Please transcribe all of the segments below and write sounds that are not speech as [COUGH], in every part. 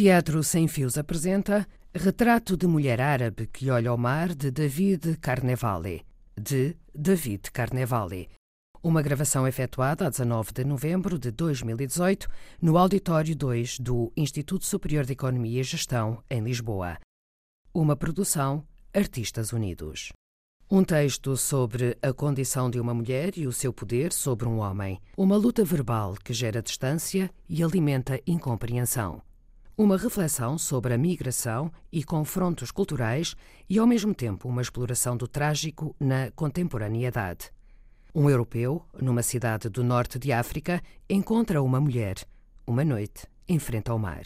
Teatro Sem Fios apresenta Retrato de Mulher Árabe que Olha ao Mar de David Carnevale, de David Carnevale. Uma gravação efetuada a 19 de novembro de 2018 no Auditório 2 do Instituto Superior de Economia e Gestão, em Lisboa. Uma produção Artistas Unidos. Um texto sobre a condição de uma mulher e o seu poder sobre um homem. Uma luta verbal que gera distância e alimenta incompreensão. Uma reflexão sobre a migração e confrontos culturais e, ao mesmo tempo, uma exploração do trágico na contemporaneidade. Um europeu, numa cidade do norte de África, encontra uma mulher, uma noite, em frente ao mar.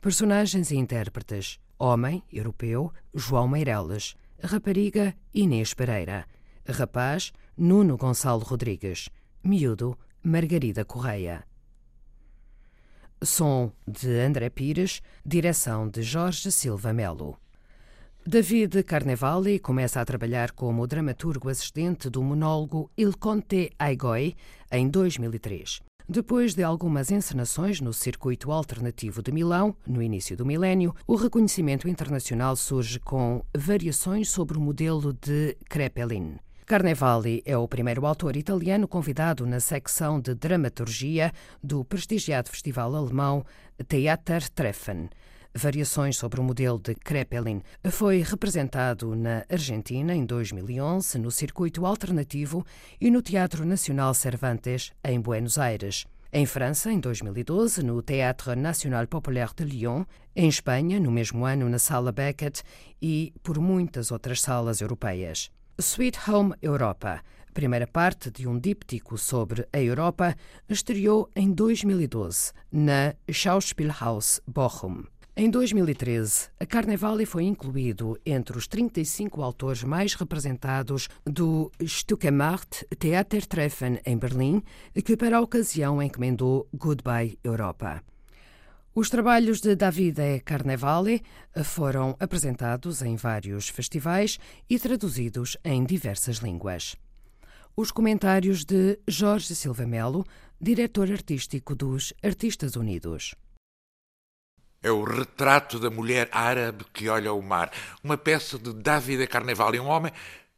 Personagens e intérpretes: Homem, europeu, João Meireles. Rapariga Inês Pereira. Rapaz Nuno Gonçalo Rodrigues. Miúdo Margarida Correia. Som de André Pires, direção de Jorge Silva Melo. David Carnevale começa a trabalhar como dramaturgo assistente do monólogo Il Conte Aigoi em 2003. Depois de algumas encenações no circuito alternativo de Milão, no início do milénio, o reconhecimento internacional surge com variações sobre o modelo de Crepellin. Carnevali é o primeiro autor italiano convidado na secção de dramaturgia do prestigiado festival alemão Theatertreffen. Variações sobre o modelo de Crepellin foi representado na Argentina em 2011 no circuito alternativo e no Teatro Nacional Cervantes em Buenos Aires. Em França, em 2012, no Théâtre National Populaire de Lyon, em Espanha, no mesmo ano, na Sala Beckett e por muitas outras salas europeias. Sweet Home Europa, primeira parte de um díptico sobre a Europa, estreou em 2012 na Schauspielhaus Bochum. Em 2013, a Carnevale foi incluído entre os 35 autores mais representados do Stückemacht Theatertreffen em Berlim, que para a ocasião encomendou Goodbye Europa. Os trabalhos de Davide Carnevale foram apresentados em vários festivais e traduzidos em diversas línguas. Os comentários de Jorge Silva Melo, diretor artístico dos Artistas Unidos. É o retrato da mulher árabe que olha o mar. Uma peça de Davide Carnevale, um homem,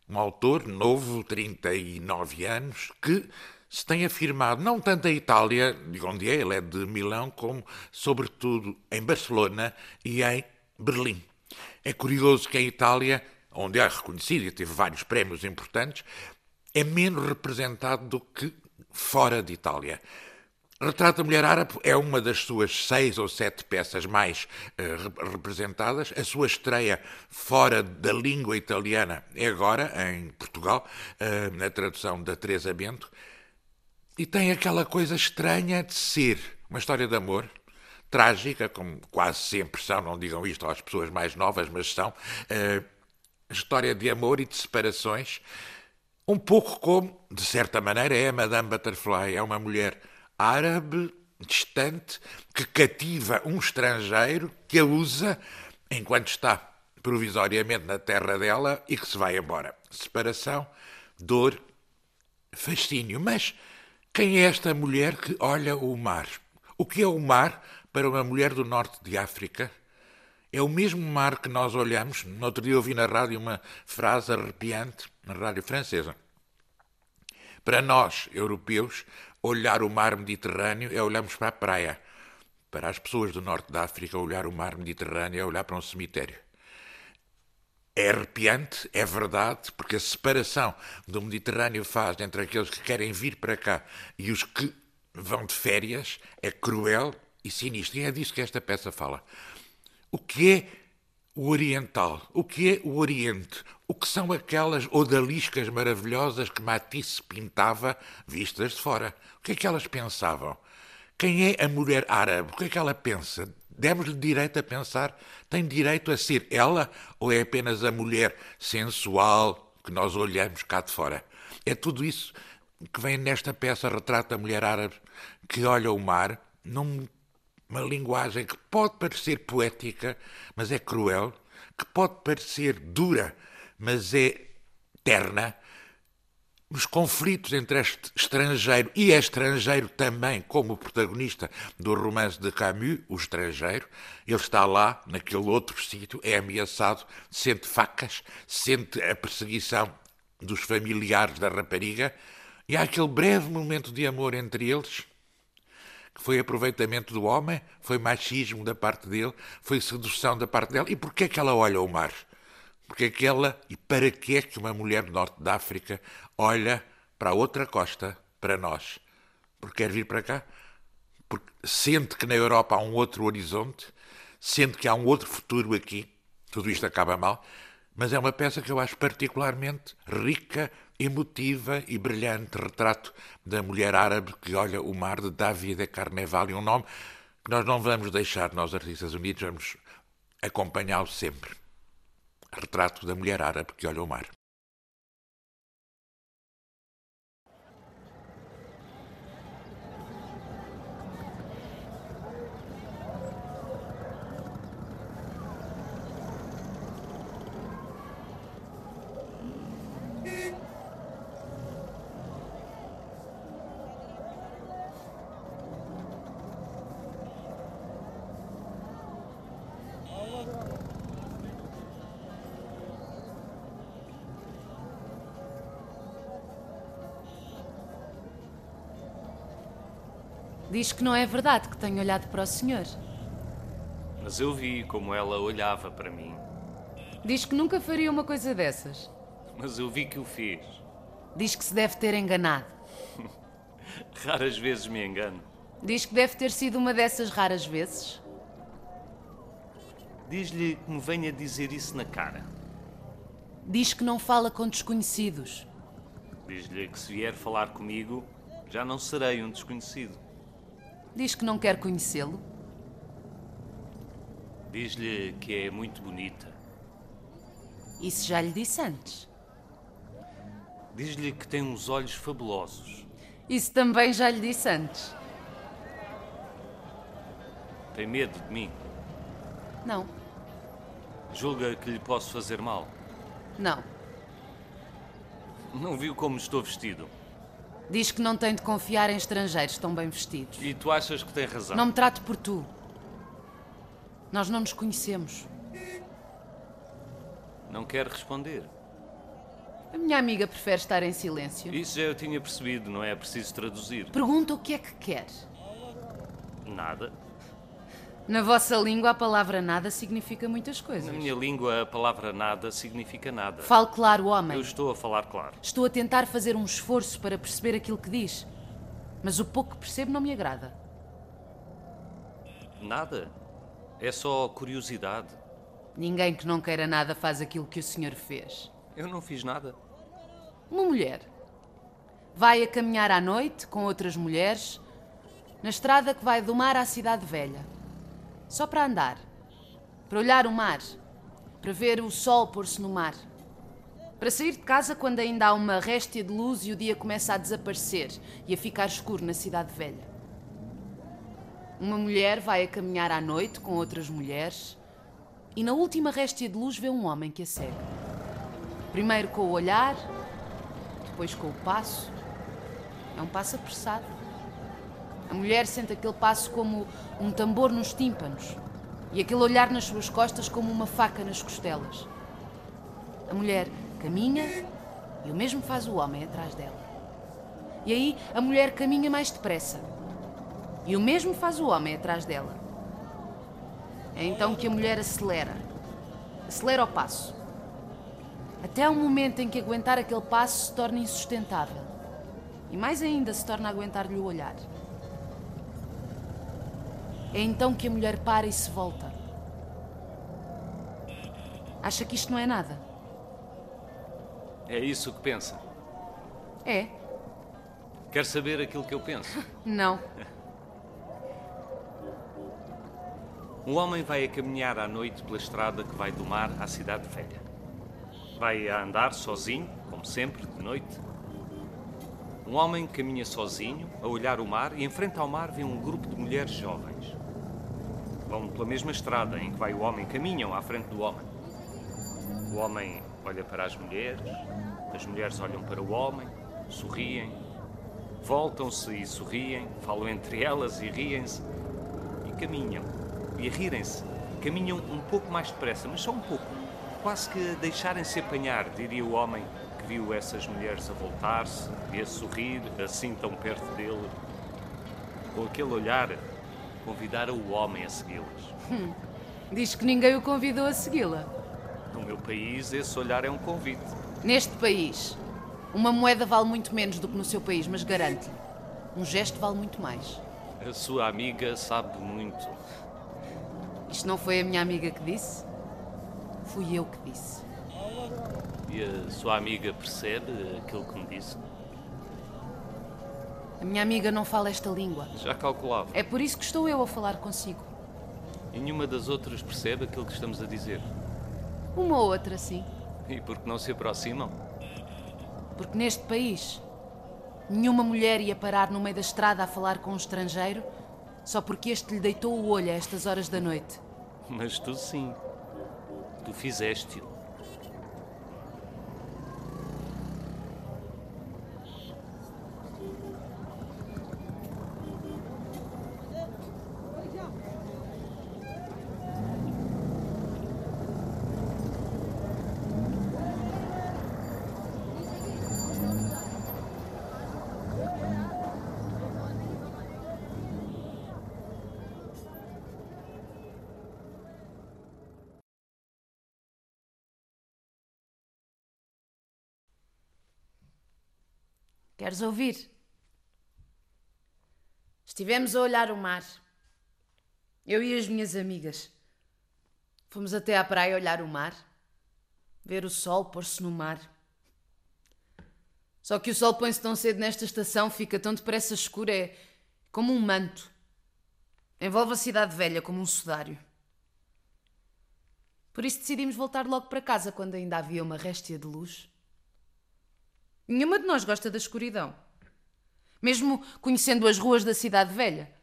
um autor novo, 39 anos, que se tem afirmado, não tanto em Itália, de onde é, ele é de Milão, como, sobretudo, em Barcelona e em Berlim. É curioso que em Itália, onde é reconhecido e teve vários prémios importantes, é menos representado do que fora de Itália. Retrato da Mulher Árabe é uma das suas seis ou sete peças mais uh, representadas. A sua estreia fora da língua italiana é agora, em Portugal, uh, na tradução da Teresa Bento. E tem aquela coisa estranha de ser uma história de amor, trágica, como quase sempre são, não digam isto às pessoas mais novas, mas são. Uh, história de amor e de separações. Um pouco como, de certa maneira, é a Madame Butterfly. É uma mulher árabe, distante, que cativa um estrangeiro, que a usa enquanto está provisoriamente na terra dela e que se vai embora. Separação, dor, fascínio. Mas quem é esta mulher que olha o mar? O que é o mar para uma mulher do norte de África? É o mesmo mar que nós olhamos. No outro dia ouvi na rádio uma frase arrepiante, na rádio francesa. Para nós, europeus, olhar o mar Mediterrâneo é olharmos para a praia. Para as pessoas do norte da África, olhar o mar Mediterrâneo é olhar para um cemitério. É arrepiante, é verdade, porque a separação do Mediterrâneo faz entre aqueles que querem vir para cá e os que vão de férias é cruel e sinistro. E é disso que esta peça fala. O que é o oriental? O que é o Oriente? O que são aquelas odaliscas maravilhosas que Matisse pintava vistas de fora? O que é que elas pensavam? Quem é a mulher árabe? O que é que ela pensa? Demos-lhe direito a pensar? Tem direito a ser ela ou é apenas a mulher sensual que nós olhamos cá de fora? É tudo isso que vem nesta peça Retrato da Mulher Árabe que olha o mar numa linguagem que pode parecer poética, mas é cruel, que pode parecer dura, mas é terna nos conflitos entre este estrangeiro e estrangeiro também, como protagonista do romance de Camus, O Estrangeiro. Ele está lá, naquele outro sítio, é ameaçado, sente facas, sente a perseguição dos familiares da rapariga, e há aquele breve momento de amor entre eles, que foi aproveitamento do homem, foi machismo da parte dele, foi sedução da parte dela. E porquê é que ela olha o mar? Porque é que ela, e para que é que uma mulher do norte da África olha para a outra costa, para nós? Porque quer vir para cá? Porque sente que na Europa há um outro horizonte, sente que há um outro futuro aqui. Tudo isto acaba mal, mas é uma peça que eu acho particularmente rica, emotiva e brilhante. Retrato da mulher árabe que olha o mar de David Carnevale, um nome que nós não vamos deixar, nós artistas unidos, vamos acompanhá-lo sempre. Retrato da mulher árabe que olha o mar. Diz que não é verdade que tenho olhado para o senhor. Mas eu vi como ela olhava para mim. Diz que nunca faria uma coisa dessas. Mas eu vi que o fez. Diz que se deve ter enganado. [LAUGHS] Raras vezes me engano. Diz que deve ter sido uma dessas raras vezes. Diz-lhe que me venha dizer isso na cara. Diz que não fala com desconhecidos. Diz-lhe que se vier falar comigo, já não serei um desconhecido. Diz que não quer conhecê-lo. Diz-lhe que é muito bonita. Isso já lhe disse antes. Diz-lhe que tem uns olhos fabulosos. Isso também já lhe disse antes. Tem medo de mim. Não, Julga que lhe posso fazer mal. não. Não viu como estou vestido. Diz que não tem de confiar em estrangeiros tão bem vestidos. E tu achas que tem razão? Não me trate por tu. Nós não nos conhecemos. Não quer responder. A minha amiga prefere estar em silêncio. Isso já eu tinha percebido, não é preciso traduzir. Pergunta o que é que quer. Nada. Na vossa língua, a palavra nada significa muitas coisas. Na minha língua, a palavra nada significa nada. Fale claro, homem. Eu estou a falar claro. Estou a tentar fazer um esforço para perceber aquilo que diz. Mas o pouco que percebo não me agrada. Nada. É só curiosidade. Ninguém que não queira nada faz aquilo que o senhor fez. Eu não fiz nada. Uma mulher vai a caminhar à noite com outras mulheres na estrada que vai do mar à cidade velha. Só para andar, para olhar o mar, para ver o sol pôr-se no mar. Para sair de casa quando ainda há uma réstia de luz e o dia começa a desaparecer e a ficar escuro na cidade velha. Uma mulher vai a caminhar à noite com outras mulheres e na última réstia de luz vê um homem que a segue. Primeiro com o olhar, depois com o passo. É um passo apressado. A mulher sente aquele passo como um tambor nos tímpanos e aquele olhar nas suas costas como uma faca nas costelas. A mulher caminha e o mesmo faz o homem atrás dela. E aí a mulher caminha mais depressa e o mesmo faz o homem atrás dela. É então que a mulher acelera. Acelera o passo. Até ao momento em que aguentar aquele passo se torna insustentável. E mais ainda se torna aguentar-lhe o olhar. É então que a mulher para e se volta. Acha que isto não é nada? É isso que pensa. É. Quer saber aquilo que eu penso? [LAUGHS] Não. Um homem vai a caminhar à noite pela estrada que vai do mar à cidade velha. Vai a andar sozinho, como sempre, de noite. Um homem caminha sozinho, a olhar o mar, e em frente ao mar vê um grupo de mulheres jovens. Vão pela mesma estrada em que vai o homem, caminham à frente do homem. O homem olha para as mulheres, as mulheres olham para o homem, sorriem, voltam-se e sorriem, falam entre elas e riem-se e caminham. E rirem-se, caminham um pouco mais depressa, mas só um pouco, quase que deixarem-se apanhar, diria o homem que viu essas mulheres a voltar-se e a sorrir assim tão perto dele. Com aquele olhar, convidaram o homem a segui-las. Hum, diz que ninguém o convidou a segui-la. No meu país, esse olhar é um convite. Neste país, uma moeda vale muito menos do que no seu país, mas garanto-lhe, um gesto vale muito mais. A sua amiga sabe muito. Isto não foi a minha amiga que disse? Fui eu que disse. E a sua amiga percebe aquilo que me disse? A minha amiga não fala esta língua. Já calculava. É por isso que estou eu a falar consigo. E nenhuma das outras percebe aquilo que estamos a dizer? Uma ou outra, sim. E por que não se aproximam? Porque neste país, nenhuma mulher ia parar no meio da estrada a falar com um estrangeiro só porque este lhe deitou o olho a estas horas da noite. Mas tu sim. Tu fizeste-o. Queres ouvir? Estivemos a olhar o mar. Eu e as minhas amigas. Fomos até à praia olhar o mar, ver o sol pôr-se no mar. Só que o sol põe-se tão cedo nesta estação, fica tão depressa escuro, é como um manto. Envolve a cidade velha como um sudário. Por isso decidimos voltar logo para casa quando ainda havia uma réstia de luz. Nenhuma de nós gosta da escuridão. Mesmo conhecendo as ruas da cidade velha.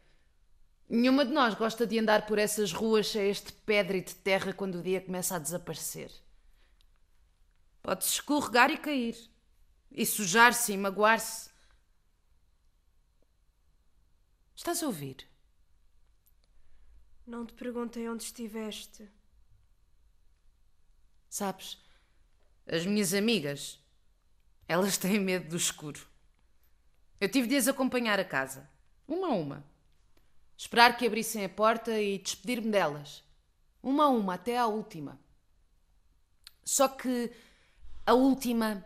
Nenhuma de nós gosta de andar por essas ruas cheias de pedra e de terra quando o dia começa a desaparecer. Pode-se escorregar e cair. E sujar-se e magoar-se. Estás a ouvir? Não te perguntei onde estiveste. Sabes, as minhas amigas, elas têm medo do escuro. Eu tive de as acompanhar a casa, uma a uma. Esperar que abrissem a porta e despedir-me delas, uma a uma, até à última. Só que a última,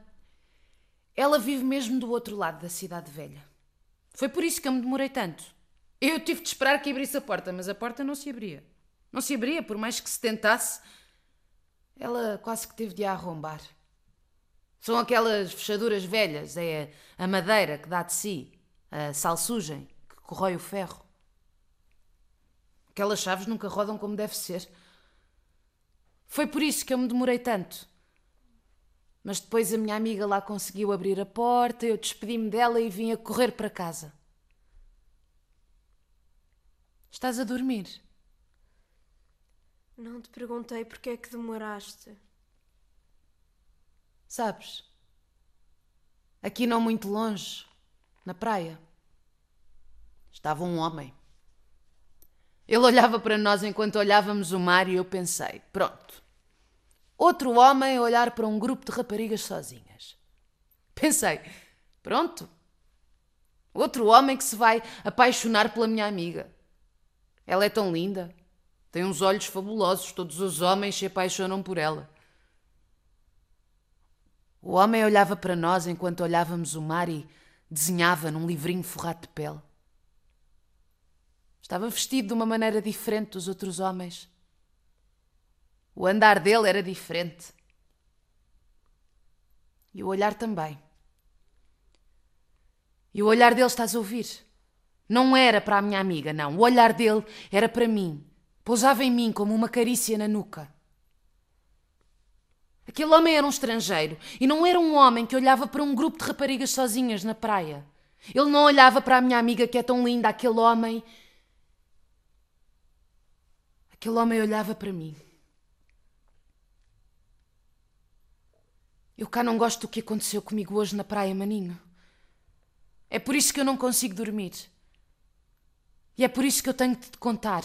ela vive mesmo do outro lado da cidade velha. Foi por isso que eu me demorei tanto. Eu tive de esperar que abrisse a porta, mas a porta não se abria. Não se abria, por mais que se tentasse. Ela quase que teve de a arrombar. São aquelas fechaduras velhas, é a madeira que dá de si, a salsugem que corrói o ferro. Aquelas chaves nunca rodam como deve ser. Foi por isso que eu me demorei tanto. Mas depois a minha amiga lá conseguiu abrir a porta, eu despedi-me dela e vim a correr para casa. Estás a dormir? Não te perguntei porque é que demoraste. Sabes? Aqui não muito longe, na praia, estava um homem. Ele olhava para nós enquanto olhávamos o mar e eu pensei: pronto. Outro homem a olhar para um grupo de raparigas sozinhas. Pensei: pronto. Outro homem que se vai apaixonar pela minha amiga. Ela é tão linda. Tem uns olhos fabulosos. Todos os homens se apaixonam por ela. O homem olhava para nós enquanto olhávamos o mar e desenhava num livrinho forrado de pele. Estava vestido de uma maneira diferente dos outros homens. O andar dele era diferente. E o olhar também. E o olhar dele estás a ouvir? Não era para a minha amiga, não. O olhar dele era para mim. Pousava em mim como uma carícia na nuca. Aquele homem era um estrangeiro e não era um homem que olhava para um grupo de raparigas sozinhas na praia. Ele não olhava para a minha amiga que é tão linda, aquele homem. Aquele homem olhava para mim. Eu cá não gosto do que aconteceu comigo hoje na praia, maninho. É por isso que eu não consigo dormir. E é por isso que eu tenho de te contar.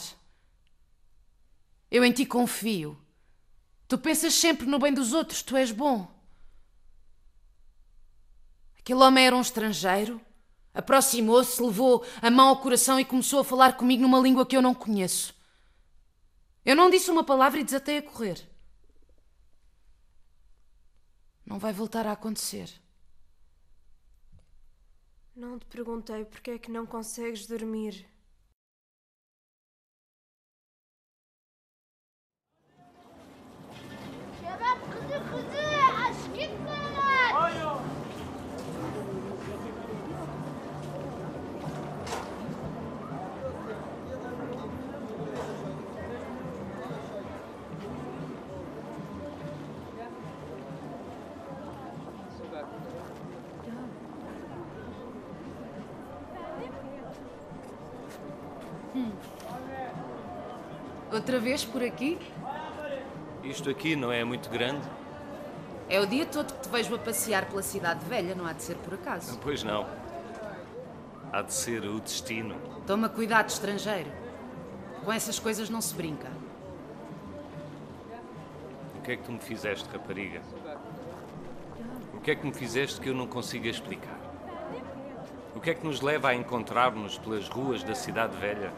Eu em ti confio. Tu pensas sempre no bem dos outros, tu és bom. Aquele homem era um estrangeiro. Aproximou-se, levou a mão ao coração e começou a falar comigo numa língua que eu não conheço. Eu não disse uma palavra e desatei a correr. Não vai voltar a acontecer. Não te perguntei porque é que não consegues dormir. Outra vez por aqui? Isto aqui não é muito grande? É o dia todo que te vejo a passear pela cidade velha, não há de ser por acaso. Pois não. Há de ser o destino. Toma cuidado, estrangeiro. Com essas coisas não se brinca. O que é que tu me fizeste, rapariga? O que é que me fizeste que eu não consigo explicar? O que é que nos leva a encontrar-nos pelas ruas da cidade velha?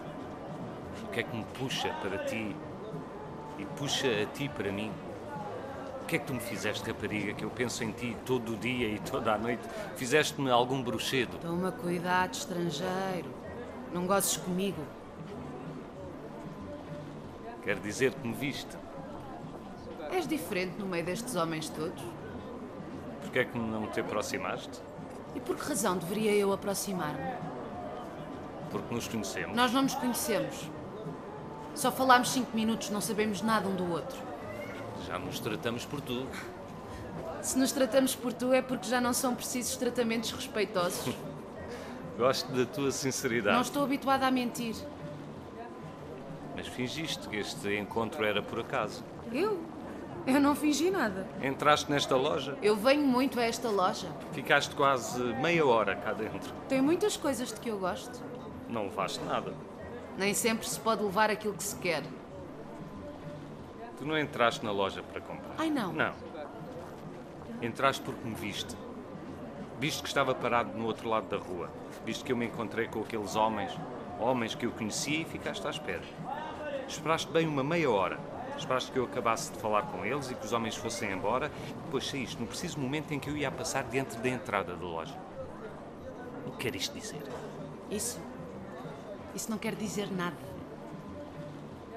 O que é que me puxa para ti e puxa a ti para mim? O que é que tu me fizeste, rapariga, que eu penso em ti todo o dia e toda a noite? Fizeste-me algum bruxedo? Toma cuidado, estrangeiro. Não gozes comigo. Quer dizer que me viste? És diferente no meio destes homens todos. Porquê é que não te aproximaste? E por que razão deveria eu aproximar-me? Porque nos conhecemos. Nós não nos conhecemos. Só falámos cinco minutos, não sabemos nada um do outro. Já nos tratamos por tu. Se nos tratamos por tu é porque já não são precisos tratamentos respeitosos. [LAUGHS] Gosto da tua sinceridade. Não estou habituada a mentir. Mas fingiste que este encontro era por acaso. Eu? Eu não fingi nada. Entraste nesta loja, Eu venho muito a esta loja. ficaste quase meia hora cá dentro. Tem muitas coisas de que eu gosto. Não levaste nada. Nem sempre se pode levar aquilo que se quer. Tu não entraste na loja para comprar. Ai, não. Não. Entraste porque me viste. Viste que estava parado no outro lado da rua. Viste que eu me encontrei com aqueles homens, homens que eu conhecia e ficaste à espera. Esperaste bem uma meia hora. Esperaste que eu acabasse de falar com eles e que os homens fossem embora. E depois saíste no preciso momento em que eu ia passar dentro da entrada da loja. O que quer isto dizer? Isso. Isso não quer dizer nada.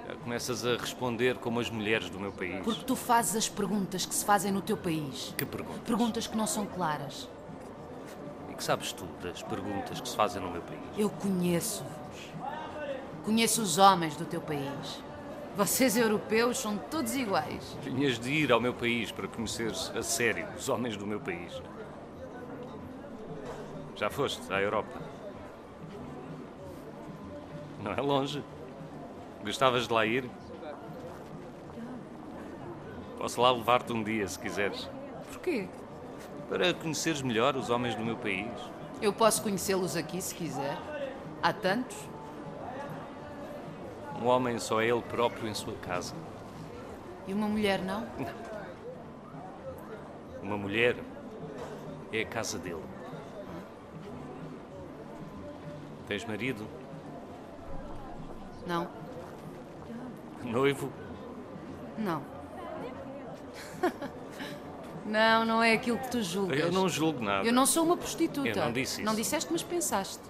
Já Começas a responder como as mulheres do meu país. Porque tu fazes as perguntas que se fazem no teu país. Que perguntas? Perguntas que não são claras. E que sabes tu das perguntas que se fazem no meu país? Eu conheço-vos. Conheço os homens do teu país. Vocês, europeus, são todos iguais. Tinhas de ir ao meu país para conheceres a sério os homens do meu país. Já foste à Europa? Não é longe. Gostavas de lá ir? Posso lá levar-te um dia, se quiseres, Porquê? para conheceres melhor os homens do meu país. Eu posso conhecê-los aqui, se quiser. Há tantos. Um homem só é ele próprio em sua casa. E uma mulher, não? [LAUGHS] Uma mulher é a casa dele. Tens marido? Não. Noivo? Não. [LAUGHS] não, não é aquilo que tu julgas. Eu não julgo nada. Eu não sou uma prostituta. Eu não disse Não isso. disseste, mas pensaste.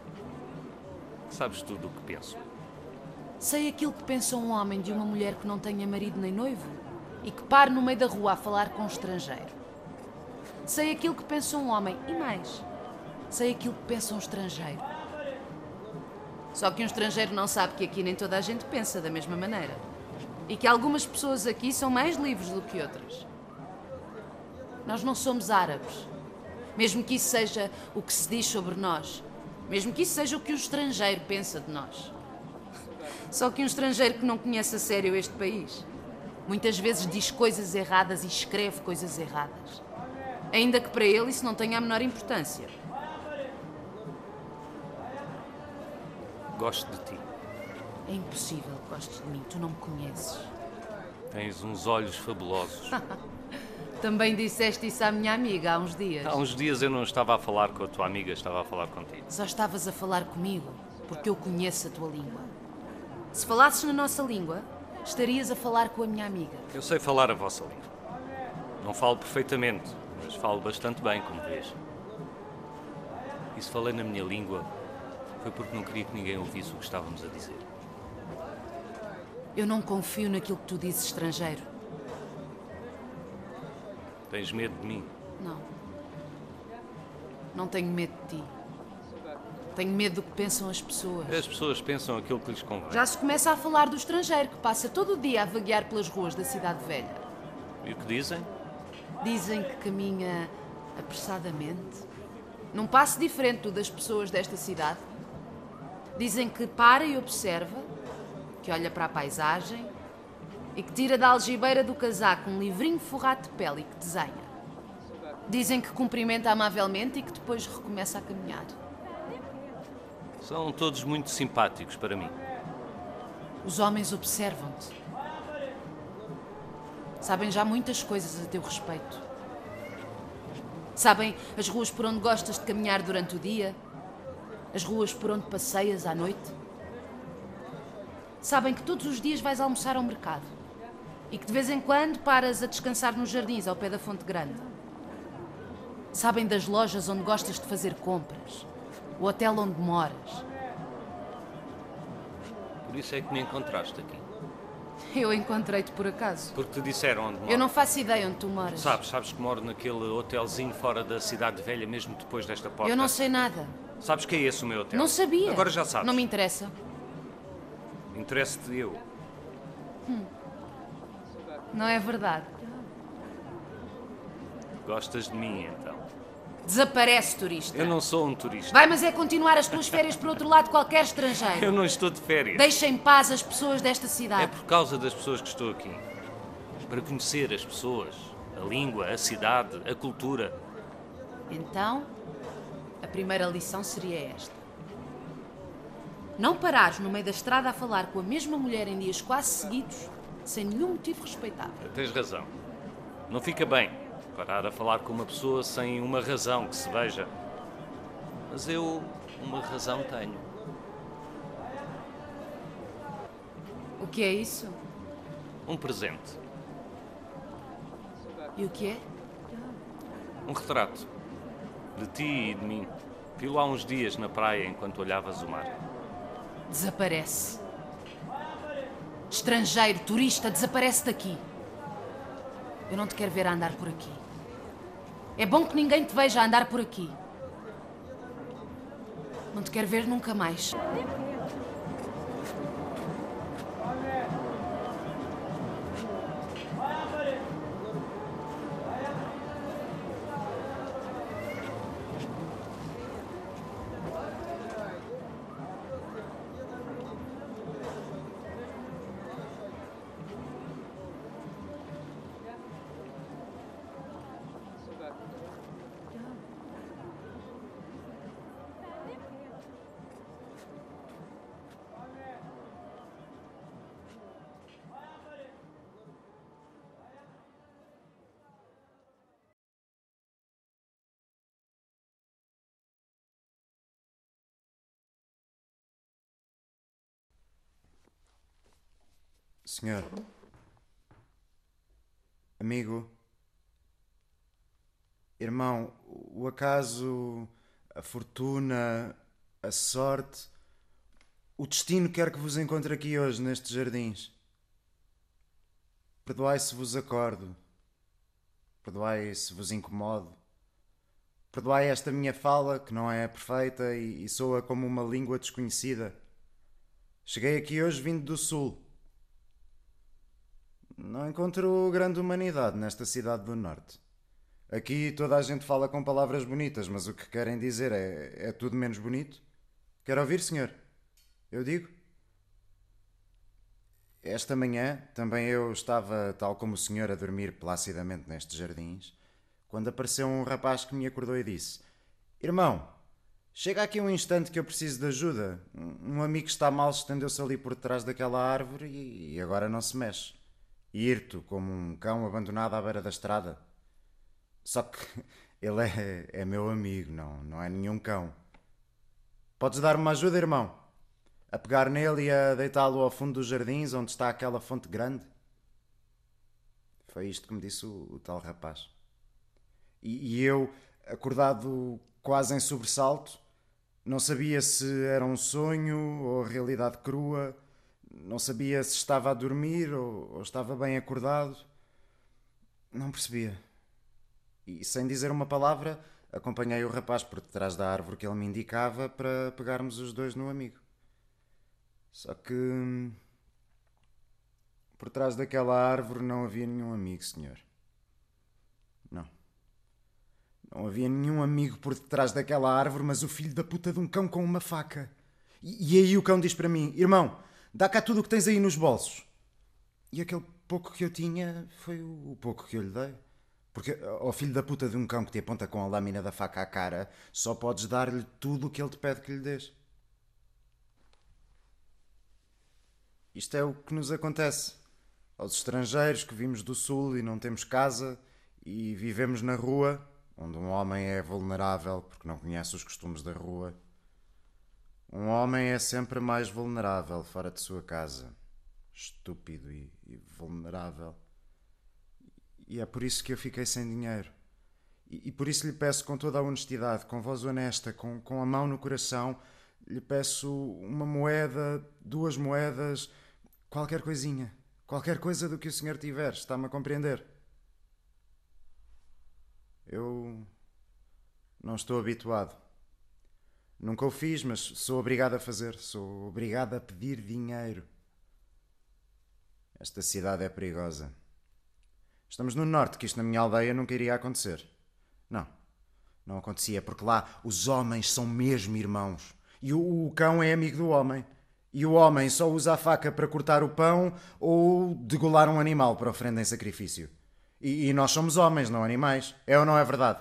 Sabes tudo o que penso. Sei aquilo que pensa um homem de uma mulher que não tenha marido nem noivo e que pare no meio da rua a falar com um estrangeiro. Sei aquilo que pensa um homem e mais. Sei aquilo que pensa um estrangeiro. Só que um estrangeiro não sabe que aqui nem toda a gente pensa da mesma maneira. E que algumas pessoas aqui são mais livres do que outras. Nós não somos árabes. Mesmo que isso seja o que se diz sobre nós. Mesmo que isso seja o que o estrangeiro pensa de nós. Só que um estrangeiro que não conhece a sério este país muitas vezes diz coisas erradas e escreve coisas erradas. Ainda que para ele isso não tenha a menor importância. Gosto de ti. É impossível que gostes de mim, tu não me conheces. Tens uns olhos fabulosos. [LAUGHS] Também disseste isso à minha amiga há uns dias. Há uns dias eu não estava a falar com a tua amiga, estava a falar contigo. Só estavas a falar comigo porque eu conheço a tua língua. Se falasses na nossa língua, estarias a falar com a minha amiga. Eu sei falar a vossa língua. Não falo perfeitamente, mas falo bastante bem, como vês. E se falei na minha língua, foi porque não queria que ninguém ouvisse o que estávamos a dizer. Eu não confio naquilo que tu dizes estrangeiro. Tens medo de mim? Não. Não tenho medo de ti. Tenho medo do que pensam as pessoas. As pessoas pensam aquilo que lhes convém. Já se começa a falar do estrangeiro que passa todo o dia a vaguear pelas ruas da cidade velha. E o que dizem? Dizem que caminha apressadamente. Num passo diferente do das pessoas desta cidade. Dizem que para e observa, que olha para a paisagem e que tira da algibeira do casaco um livrinho forrado de pele e que desenha. Dizem que cumprimenta amavelmente e que depois recomeça a caminhar. São todos muito simpáticos para mim. Os homens observam-te. Sabem já muitas coisas a teu respeito. Sabem as ruas por onde gostas de caminhar durante o dia, as ruas por onde passeias à noite. Sabem que todos os dias vais almoçar ao mercado e que de vez em quando paras a descansar nos jardins ao pé da Fonte Grande. Sabem das lojas onde gostas de fazer compras, o hotel onde moras. Por isso é que me encontraste aqui. Eu encontrei-te por acaso. Porque te disseram onde moro. Eu não faço ideia onde tu moras. Sabes, sabes que moro naquele hotelzinho fora da cidade velha, mesmo depois desta porta. Eu não sei nada. Sabes que é esse o meu hotel? Não sabia. Agora já sabes. Não me interessa. Interessa-te eu. Não é verdade. Gostas de mim, então. Desaparece, turista. Eu não sou um turista. Vai, mas é continuar as tuas férias por outro lado qualquer Eu estrangeiro. não estou de férias. Deixa em paz as pessoas desta É cidade. por causa das pessoas que estou aqui. Para conhecer as pessoas, a língua, a cidade, a cultura. Então, a primeira lição seria esta. Não parares no meio da estrada a falar com a mesma mulher em dias quase seguidos, sem nenhum motivo respeitável. Tens razão. Não fica bem parar a falar com uma pessoa sem uma razão que se veja. Mas eu uma razão tenho. O que é isso? Um presente. E o que é? Um retrato. De ti e de mim. Vi-lo há uns dias na praia enquanto olhavas o mar. Desaparece. Estrangeiro, turista, desaparece daqui. Eu não te quero ver a andar por aqui. É bom que ninguém te veja a andar por aqui. Não te quero ver nunca mais. Senhor. Amigo. Irmão, o acaso, a fortuna, a sorte, o destino quer que vos encontre aqui hoje nestes jardins. Perdoai se vos acordo. Perdoai se vos incomodo. Perdoai esta minha fala, que não é perfeita e, soa como uma língua desconhecida. Cheguei aqui hoje vindo do sul. Não encontro grande humanidade nesta cidade do Norte. Aqui toda a gente fala com palavras bonitas, mas o que querem dizer é, é tudo menos bonito. Quer ouvir, senhor? Eu digo. Esta manhã também eu estava, tal como o senhor, a dormir placidamente nestes jardins, quando apareceu um rapaz que me acordou e disse: Irmão, Chega aqui um instante que eu preciso de ajuda. Um amigo está mal estendeu-se ali por trás daquela árvore e agora não se mexe. Hirto, como um cão abandonado à beira da estrada. Só que [LAUGHS] ele é, é meu amigo, não, não é nenhum cão. Podes dar-me uma ajuda, irmão? A pegar nele e a deitá-lo ao fundo dos jardins onde está aquela fonte grande? Foi isto que me disse o, o tal rapaz. E, e eu, acordado quase em sobressalto, não sabia se era um sonho ou realidade crua, não sabia se estava a dormir ou, ou estava bem acordado. Não percebia. E sem dizer uma palavra, acompanhei o rapaz por detrás da árvore que ele me indicava para pegarmos os dois no amigo. Só que. Por trás daquela árvore não havia nenhum amigo, senhor. Não. Não havia nenhum amigo por detrás daquela árvore, mas o filho da puta de um cão com uma faca. E, e aí o cão diz para mim: Irmão, dá cá tudo o que tens aí nos bolsos. E aquele pouco que eu tinha foi o pouco que eu lhe dei. Porque ao filho da puta de um cão que te aponta com a lâmina da faca à cara, só podes dar-lhe tudo o que ele te pede que lhe dês. Isto é o que nos acontece aos estrangeiros que vimos do sul e não temos casa e vivemos na rua, onde um homem é vulnerável porque não conhece os costumes da rua. Um homem é sempre mais vulnerável fora de sua casa. Estúpido e, e vulnerável. E é por isso que eu fiquei sem dinheiro. E, e, por isso lhe peço com toda a honestidade, com voz honesta, com, com a mão no coração, lhe peço uma moeda, duas moedas, qualquer coisinha. Qualquer coisa do que o senhor tiver. Está-me a compreender? Eu não estou habituado. Nunca o fiz, mas sou obrigado a fazer. Sou obrigado a pedir dinheiro. Esta cidade é perigosa. Estamos no norte, que isto na minha aldeia nunca iria acontecer. Não, não acontecia, porque lá os homens são mesmo irmãos. E o, o cão é amigo do homem. E o homem só usa a faca para cortar o pão ou degolar um animal para oferenda em sacrifício. E, e nós somos homens, não animais. É ou não é verdade?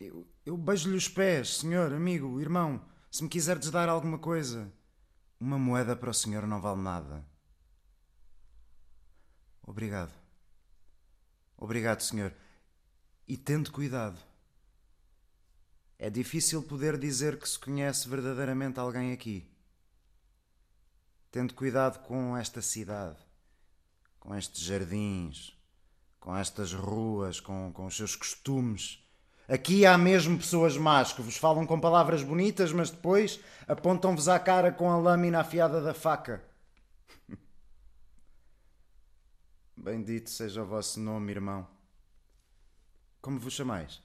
Eu, eu beijo-lhe os pés, senhor, amigo, irmão. Se me quiseres dar alguma coisa. Uma moeda para o senhor não vale nada. Obrigado. Obrigado, senhor. E tente cuidado. É difícil poder dizer que se conhece verdadeiramente alguém aqui. Tente cuidado com esta cidade, com estes jardins, com estas ruas, com, com os seus costumes. Aqui há mesmo pessoas más que vos falam com palavras bonitas, mas depois apontam-vos à cara com a lâmina afiada da faca. [LAUGHS] Bendito seja o vosso nome, irmão. Como vos chamais?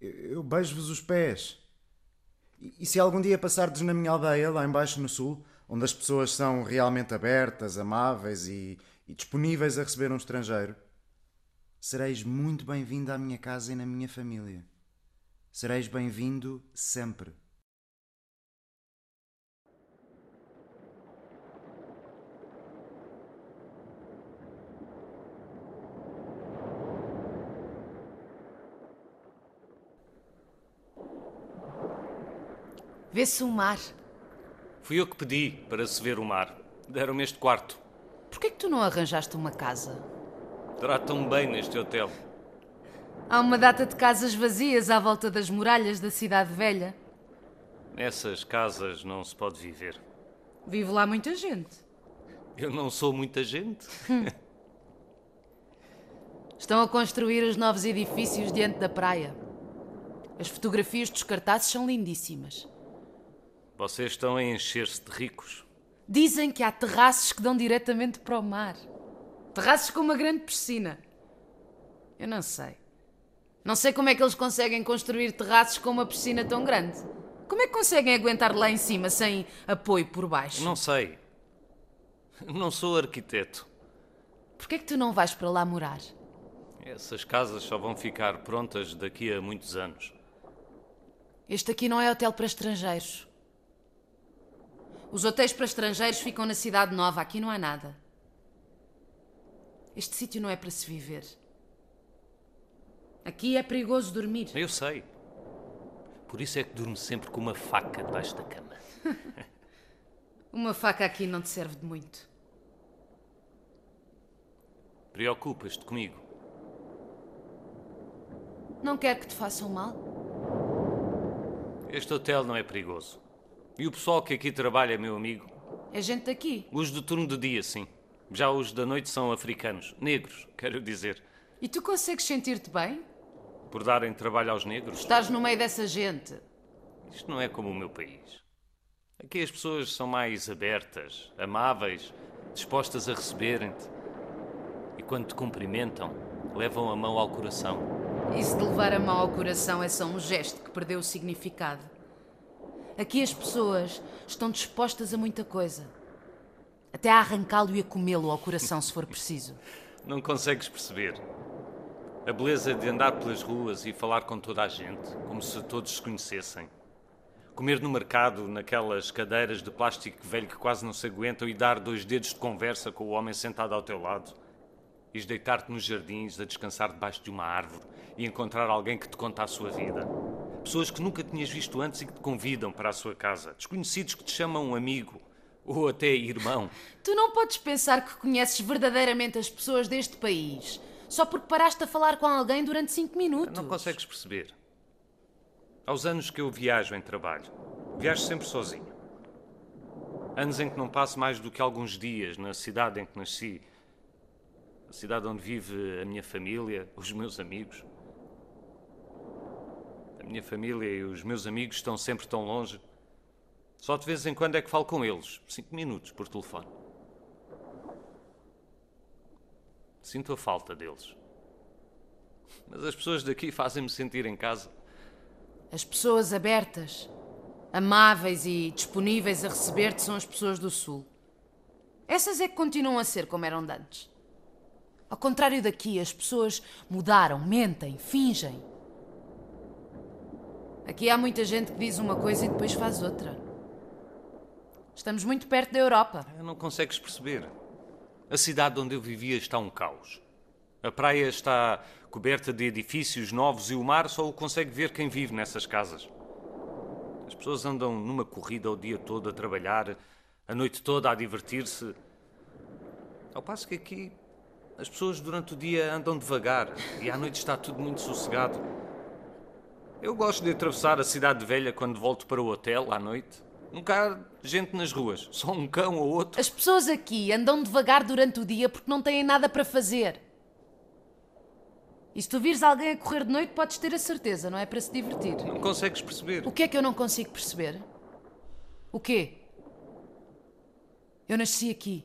Eu beijo-vos os pés. E, se algum dia passardes na minha aldeia, lá embaixo no sul, onde as pessoas são realmente abertas, amáveis e, e disponíveis a receber um estrangeiro, sereis muito bem-vindo à minha casa e na minha família. Sereis bem-vindo sempre. Vê-se o mar. Fui eu que pedi para se ver o mar. Deram-me este quarto. Por que tu não arranjaste uma casa? Tratam bem neste hotel. Há uma data de casas vazias à volta das muralhas da cidade velha. Nessas casas não se pode viver. Vive lá muita gente. Eu não sou muita gente. [LAUGHS] Estão a construir os novos edifícios diante da praia. As fotografias dos cartazes são lindíssimas. Vocês estão a encher-se de ricos. Dizem que há terraços que dão diretamente para o mar. Terraços com uma grande piscina. Eu não sei. Não sei como é que eles conseguem construir terraços com uma piscina tão grande. Como é que conseguem aguentar lá em cima sem apoio por baixo? Não sei. Não sou arquiteto. Por que é que tu não vais para lá morar? Essas casas só vão ficar prontas daqui a muitos anos. Este aqui não é hotel para estrangeiros. Os hotéis para estrangeiros ficam na Cidade Nova, aqui não há nada. Este sítio não é para se viver. Aqui é perigoso dormir. Eu sei. Por isso é que durmo sempre com uma faca debaixo da cama. [LAUGHS] Uma faca aqui não te serve de muito. Preocupas-te comigo? Não quero que te façam mal. Este hotel não é perigoso. E o pessoal que aqui trabalha é meu amigo. É gente daqui. Os do turno de dia, sim. Já os da noite são africanos. Negros, [LAUGHS] quero dizer. E tu consegues sentir-te bem? Por darem trabalho aos negros. Estás no meio dessa gente. Isto não é como o meu país. Aqui as pessoas são mais abertas, amáveis, dispostas a receberem-te. E quando te cumprimentam, levam a mão ao coração. Isso de levar a mão ao coração é só um gesto que perdeu o significado. Aqui as pessoas estão dispostas a muita coisa. Até a arrancá-lo e a comê-lo ao coração, se for preciso. Não consegues perceber. A beleza de andar pelas ruas e falar com toda a gente, como se todos se conhecessem. Comer no mercado, naquelas cadeiras de plástico velho que quase não se aguentam e dar dois dedos de conversa com o homem sentado ao teu lado. Ires deitar-te nos jardins, a descansar debaixo de uma árvore e encontrar alguém que te conta a sua vida. Pessoas que nunca tinhas visto antes e que te convidam para a sua casa. Desconhecidos que te chamam um amigo ou até irmão. Tu não podes pensar que conheces verdadeiramente as pessoas deste país só porque paraste a falar com alguém durante cinco minutos. Não consegues perceber. Aos anos que eu viajo em trabalho, viajo sempre sozinho. Anos em que não passo mais do que alguns dias na cidade em que nasci, a cidade onde vive a minha família, os meus amigos. A minha família e os meus amigos estão sempre tão longe. Só de vez em quando é que falo com eles, cinco minutos por telefone. Sinto a falta deles. Mas as pessoas daqui fazem-me sentir em casa. As pessoas abertas, amáveis e disponíveis a receber-te são as pessoas do Sul. Essas é que continuam a ser como eram de antes. Ao contrário daqui, as pessoas mudaram, mentem, fingem. Aqui há muita gente que diz uma coisa e depois faz outra. Estamos muito perto da Europa. Não consegues perceber. A cidade onde eu vivia está um caos. A praia está coberta de edifícios novos e o mar só o consegue ver quem vive nessas casas. As pessoas andam numa corrida o dia todo a trabalhar, a noite toda a divertir-se. Ao passo que aqui as pessoas durante o dia andam devagar e à noite está tudo muito sossegado. Eu gosto de atravessar a cidade velha quando volto para o hotel à noite. Nunca há gente nas ruas, [LAUGHS] só um cão ou outro. As pessoas aqui andam devagar durante o dia porque não têm nada para fazer. E se tu vires alguém a correr de noite, podes ter a certeza, não é para se divertir. Não consegues perceber. O que é que eu não consigo perceber? O quê? Eu nasci aqui.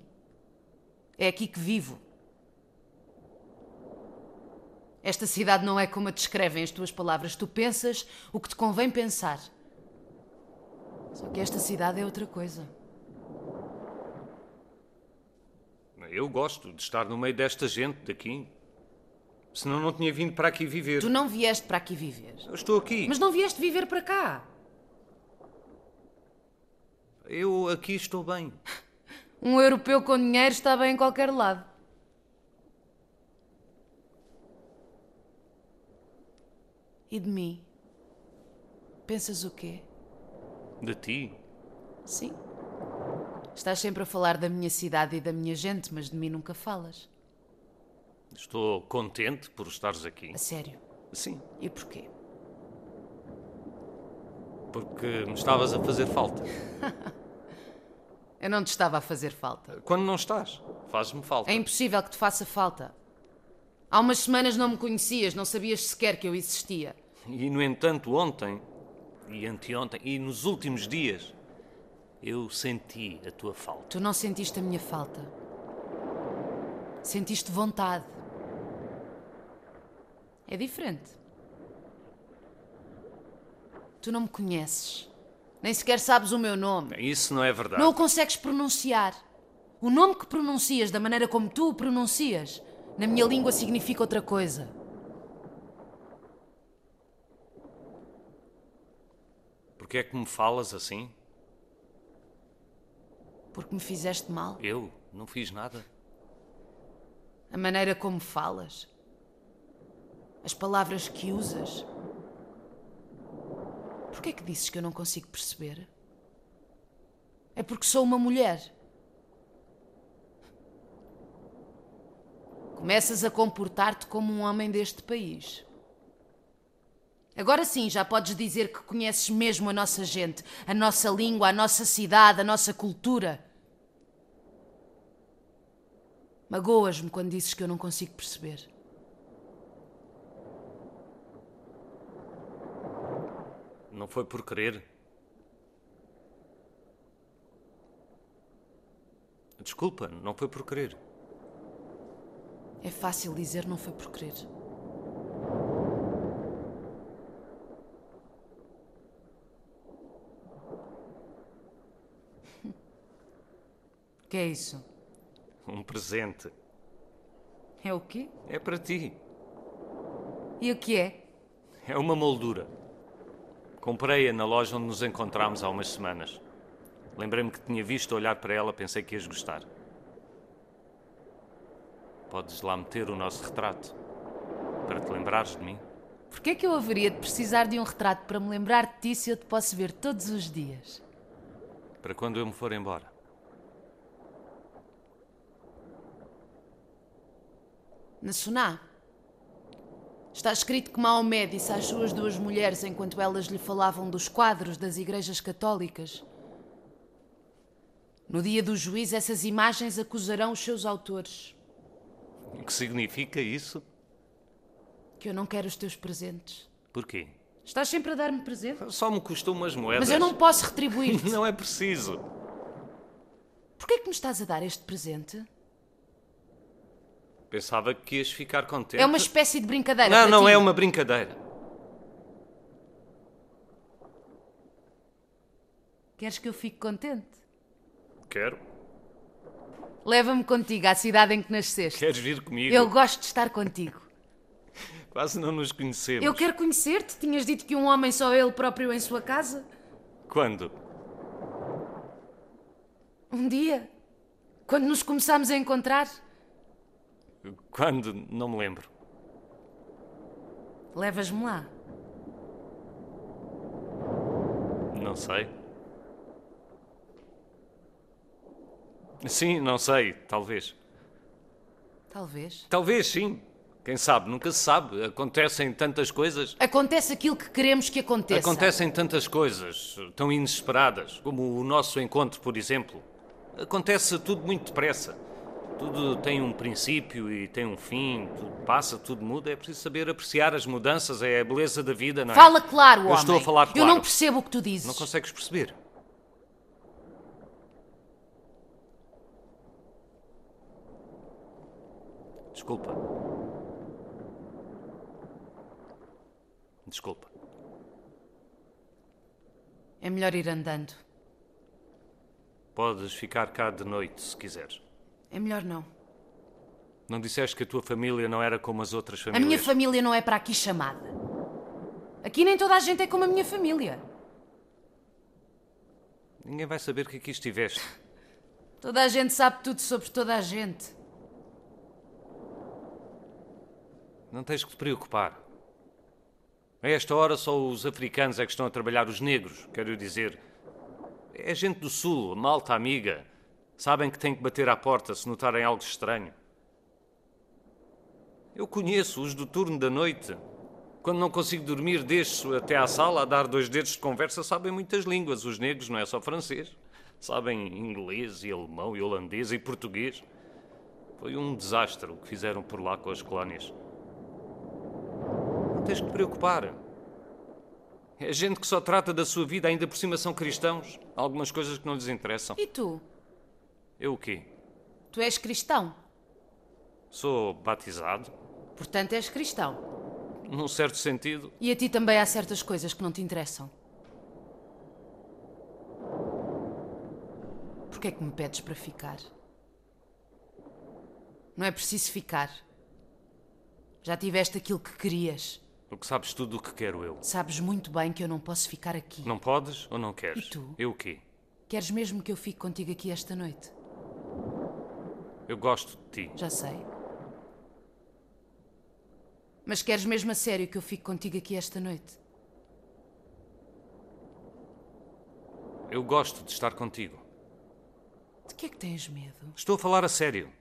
É aqui que vivo. Esta cidade não é como a descrevem as tuas palavras. Tu pensas o que te convém pensar. Só que esta cidade é outra coisa. Eu gosto de estar no meio desta gente daqui. Senão não tinha vindo para aqui viver. Tu não vieste para aqui viver. Eu estou aqui. Mas não vieste viver para cá. Eu aqui estou bem. [LAUGHS] Um europeu com dinheiro está bem em qualquer lado. E de mim? Pensas o quê? De ti? Sim. Estás sempre a falar da minha cidade e da minha gente, mas de mim nunca falas. Estou contente por estares aqui. A sério? Sim, E porquê? porque me estavas a fazer falta. [LAUGHS] Eu não te estava a fazer falta. Quando não estás, faz-me falta. É impossível que te faça falta. Há umas semanas não me conhecias, não sabias sequer que eu existia. E no entanto, ontem, e anteontem, e nos últimos dias, eu senti a tua falta. Tu não sentiste a minha falta. Sentiste vontade. É diferente. Tu não me conheces. Nem sequer sabes o meu nome. Isso não é verdade. Não o consegues pronunciar. O nome que pronuncias, da maneira como tu o pronuncias, na minha língua significa outra coisa. Porquê é que me falas assim? Porque me fizeste mal. Eu não fiz nada. A maneira como falas. As palavras que usas. Porquê é que dizes que eu não consigo perceber? É porque sou uma mulher. Começas a comportar-te como um homem deste país. Agora sim, já podes dizer que conheces mesmo a nossa gente, a nossa língua, a nossa cidade, a nossa cultura. Magoas-me quando dizes que eu não consigo perceber. Não foi por querer. Desculpa, não foi por querer. É fácil dizer não foi por querer. Que é isso? Um presente. É o quê? É para ti. E o que é? É uma moldura. Comprei-a na loja onde nos encontramos há umas semanas. Lembrei-me que tinha visto olhar para ela, pensei que ias gostar. Podes lá meter o nosso retrato para te lembrares de mim. Porquê é que eu haveria de precisar de um retrato para me lembrar de ti se eu te posso ver todos os dias? Para quando eu me for embora. Na Suná. Está escrito que Maomé disse às suas duas mulheres enquanto elas lhe falavam dos quadros das igrejas católicas. No dia do juízo, essas imagens acusarão os seus autores. O que significa isso? Que eu não quero os teus presentes. Porquê? Estás sempre a dar-me presentes? Só me custou umas moedas. Mas eu não posso retribuir-te. [LAUGHS] Não é preciso. Porquê é que me estás a dar este presente? Pensava que ias ficar contente. É uma espécie de brincadeira. Não, não ti. é uma brincadeira. Queres que eu fique contente? Quero. Leva-me contigo à cidade em que nasceste. Queres vir comigo? Eu gosto de estar contigo. [LAUGHS] Quase não nos conhecemos. Eu quero conhecer-te. Tinhas dito que um homem só ele próprio em sua casa? Quando? Um dia. Quando nos começámos a encontrar. Quando? Não me lembro. Levas-me lá. Não sei. Sim, não sei. Talvez. Talvez. Talvez, sim. Quem sabe? Nunca se sabe. Acontecem tantas coisas. Acontece aquilo que queremos que aconteça. Acontecem tantas coisas, tão inesperadas, como o nosso encontro, por exemplo. Acontece tudo muito depressa. Tudo tem um princípio e tem um fim, tudo passa, tudo muda. É preciso saber apreciar as mudanças, é a beleza da vida, não é? Fala claro, Eu homem. estou a falar Eu claro. não percebo o que tu dizes. Não consegues perceber? Desculpa. Desculpa. É melhor ir andando. Podes ficar cá de noite se quiseres. É melhor não. Não disseste que a tua família não era como as outras A famílias? minha família não é para aqui chamada. Aqui nem toda a gente é como a minha família. Ninguém vai saber que aqui estiveste. [LAUGHS] Toda a gente sabe tudo sobre toda a gente. Não tens que te preocupar. A esta hora só os africanos é que estão a trabalhar, os negros, quero dizer. É gente do sul, malta amiga. Sabem que têm que bater à porta se notarem algo estranho. Eu conheço os do turno da noite. Quando não consigo dormir, deixo até à sala a dar dois dedos de conversa. Sabem muitas línguas. Os negros não é só francês. Sabem inglês e alemão e holandês e português. Foi um desastre o que fizeram por lá com as colónias. Não tens que te preocupar. É gente que só trata da sua vida, ainda por cima são cristãos. Há algumas coisas que não lhes interessam. E tu? Eu o quê? Tu és cristão. Sou batizado, Portanto, és cristão. num certo sentido. E a ti também há certas coisas que não te interessam. Porquê é que me pedes para ficar? Não é preciso ficar. Já tiveste aquilo que querias. O que sabes tudo o que quero eu. Sabes muito bem que eu não posso ficar aqui. Não podes ou não queres? E tu? Eu o quê? Queres mesmo que eu fique contigo aqui esta noite? Eu gosto de ti. Já sei. Mas queres mesmo a sério que eu fique contigo aqui esta noite? Eu gosto de estar contigo. De que é que tens medo? Estou a falar a sério.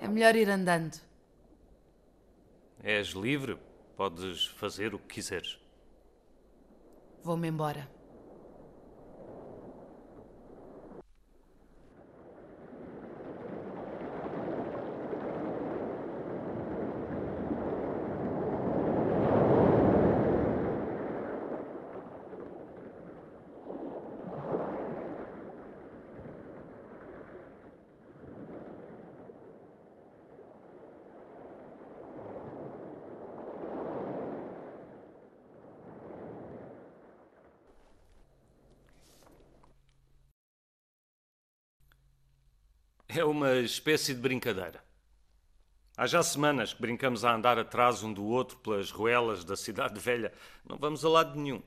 É melhor ir andando. És livre, podes fazer o que quiseres. Vou-me embora. É uma espécie de brincadeira. Há já semanas que brincamos a andar atrás um do outro pelas ruelas da cidade velha. Não vamos a lado nenhum.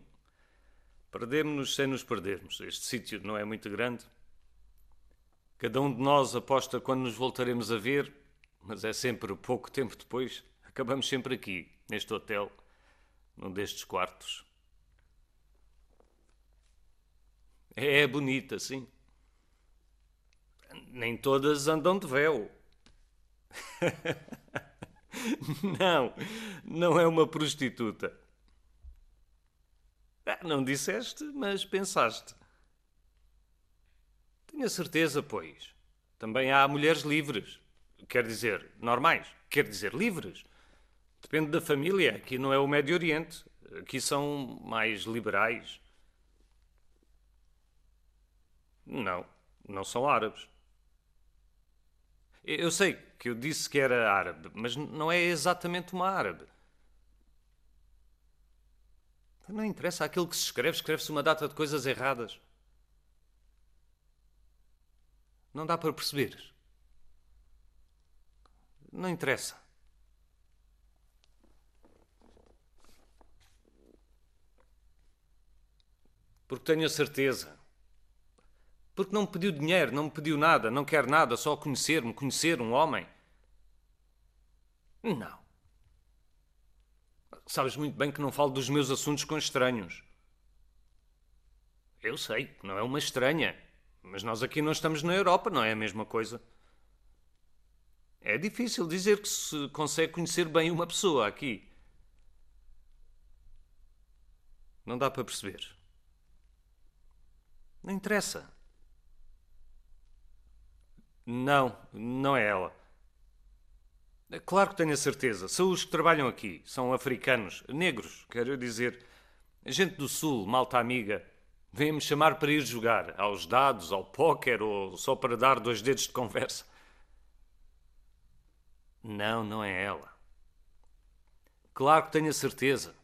Perdemos-nos sem nos perdermos. Este sítio não é muito grande. Cada um de nós aposta quando nos voltaremos a ver, mas é sempre pouco tempo depois. Acabamos sempre aqui, neste hotel, num destes quartos. É bonita, sim. Nem todas andam de véu. [LAUGHS] não, não é uma prostituta. Ah, não disseste, mas pensaste. Tenho certeza, pois. Também há mulheres livres. Quer dizer, normais. Quer dizer, livres. Depende da família. Aqui não é o Médio Oriente. Aqui são mais liberais. Não, não são árabes. Eu sei que eu disse que era árabe, mas não é exatamente uma árabe. Não interessa aquilo que se escreve, escreve-se uma data de coisas erradas. Não dá para perceber. Não interessa. Porque tenho a certeza. Porque não me pediu dinheiro, não me pediu nada, não quer nada, só conhecer-me, conhecer um homem. Não. Sabes muito bem que não falo dos meus assuntos com estranhos. Eu sei, não é uma estranha. Mas nós aqui não estamos na Europa, não é a mesma coisa. É difícil dizer que se consegue conhecer bem uma pessoa aqui. Não dá para perceber. Não interessa. Não, não é ela. Claro que tenho a certeza. São os que trabalham aqui. São africanos. Negros, quero dizer. Gente do Sul, malta amiga. Vêm-me chamar para ir jogar. Aos dados, ao póquer ou só para dar dois dedos de conversa. Não, não é ela. Claro que tenho a certeza.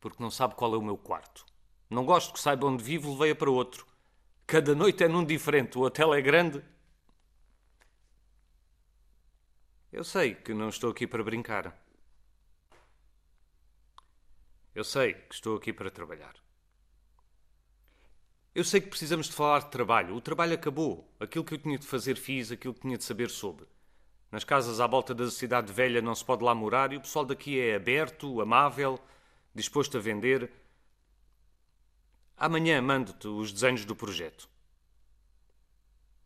Porque não sabe qual é o meu quarto. Não gosto que saiba onde vivo, levei-a para outro. Cada noite é num diferente. O hotel é grande. Eu sei que não estou aqui para brincar. Eu sei que estou aqui para trabalhar. Eu sei que precisamos de falar de trabalho. O trabalho acabou. Aquilo que eu tinha de fazer fiz, aquilo que tinha de saber soube. Nas casas à volta da cidade velha não se pode lá morar e o pessoal daqui é aberto, amável, disposto a vender. Amanhã mando-te os desenhos do projeto.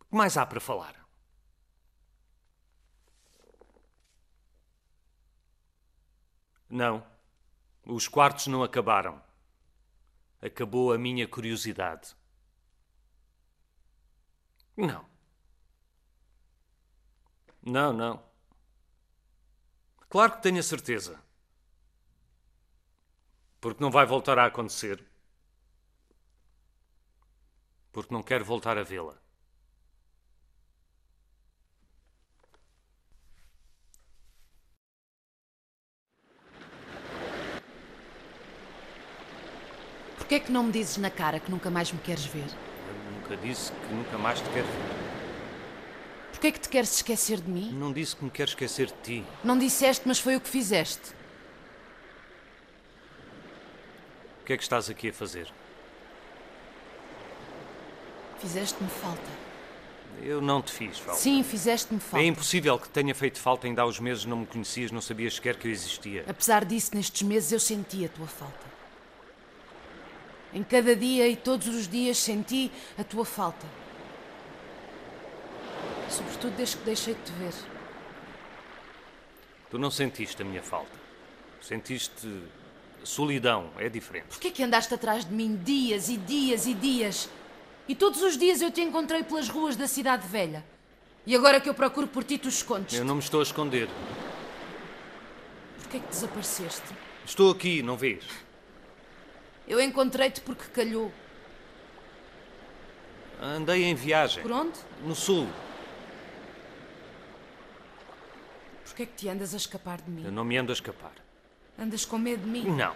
O que mais há para falar? Não. Os quartos não acabaram. Acabou a minha curiosidade. Não. Não, não. Claro que tenho a certeza. Porque não vai voltar a acontecer. Porque não quero voltar a vê-la. Porquê é que não me dizes na cara que nunca mais me queres ver? Eu nunca disse que nunca mais te quero ver. Porquê é que te queres esquecer de mim? Não disse que me quero esquecer de ti. Não disseste, mas foi o que fizeste. O que é que estás aqui a fazer? Fizeste-me falta. Eu não te fiz falta. Sim, fizeste-me É falta. impossível que tenha feito falta ainda há uns meses, não me conhecias, não sabias sequer que eu existia. Apesar disso, nestes meses eu senti a tua falta. Em cada dia e todos os dias senti a tua falta. Sobretudo desde que deixei de te ver. Tu não sentiste a minha falta. Sentiste solidão, é diferente. Porquê que andaste atrás de mim dias e dias e dias? E todos os dias eu te encontrei pelas ruas da cidade velha. E agora que eu procuro por ti, tu escondes. Eu não me estou a esconder. Porquê que desapareceste? Estou aqui, não vês? Eu encontrei-te porque calhou. Andei em viagem. Por onde? No sul. Porquê que te andas a escapar de mim? Eu não me ando a escapar. Andas com medo de mim? Não,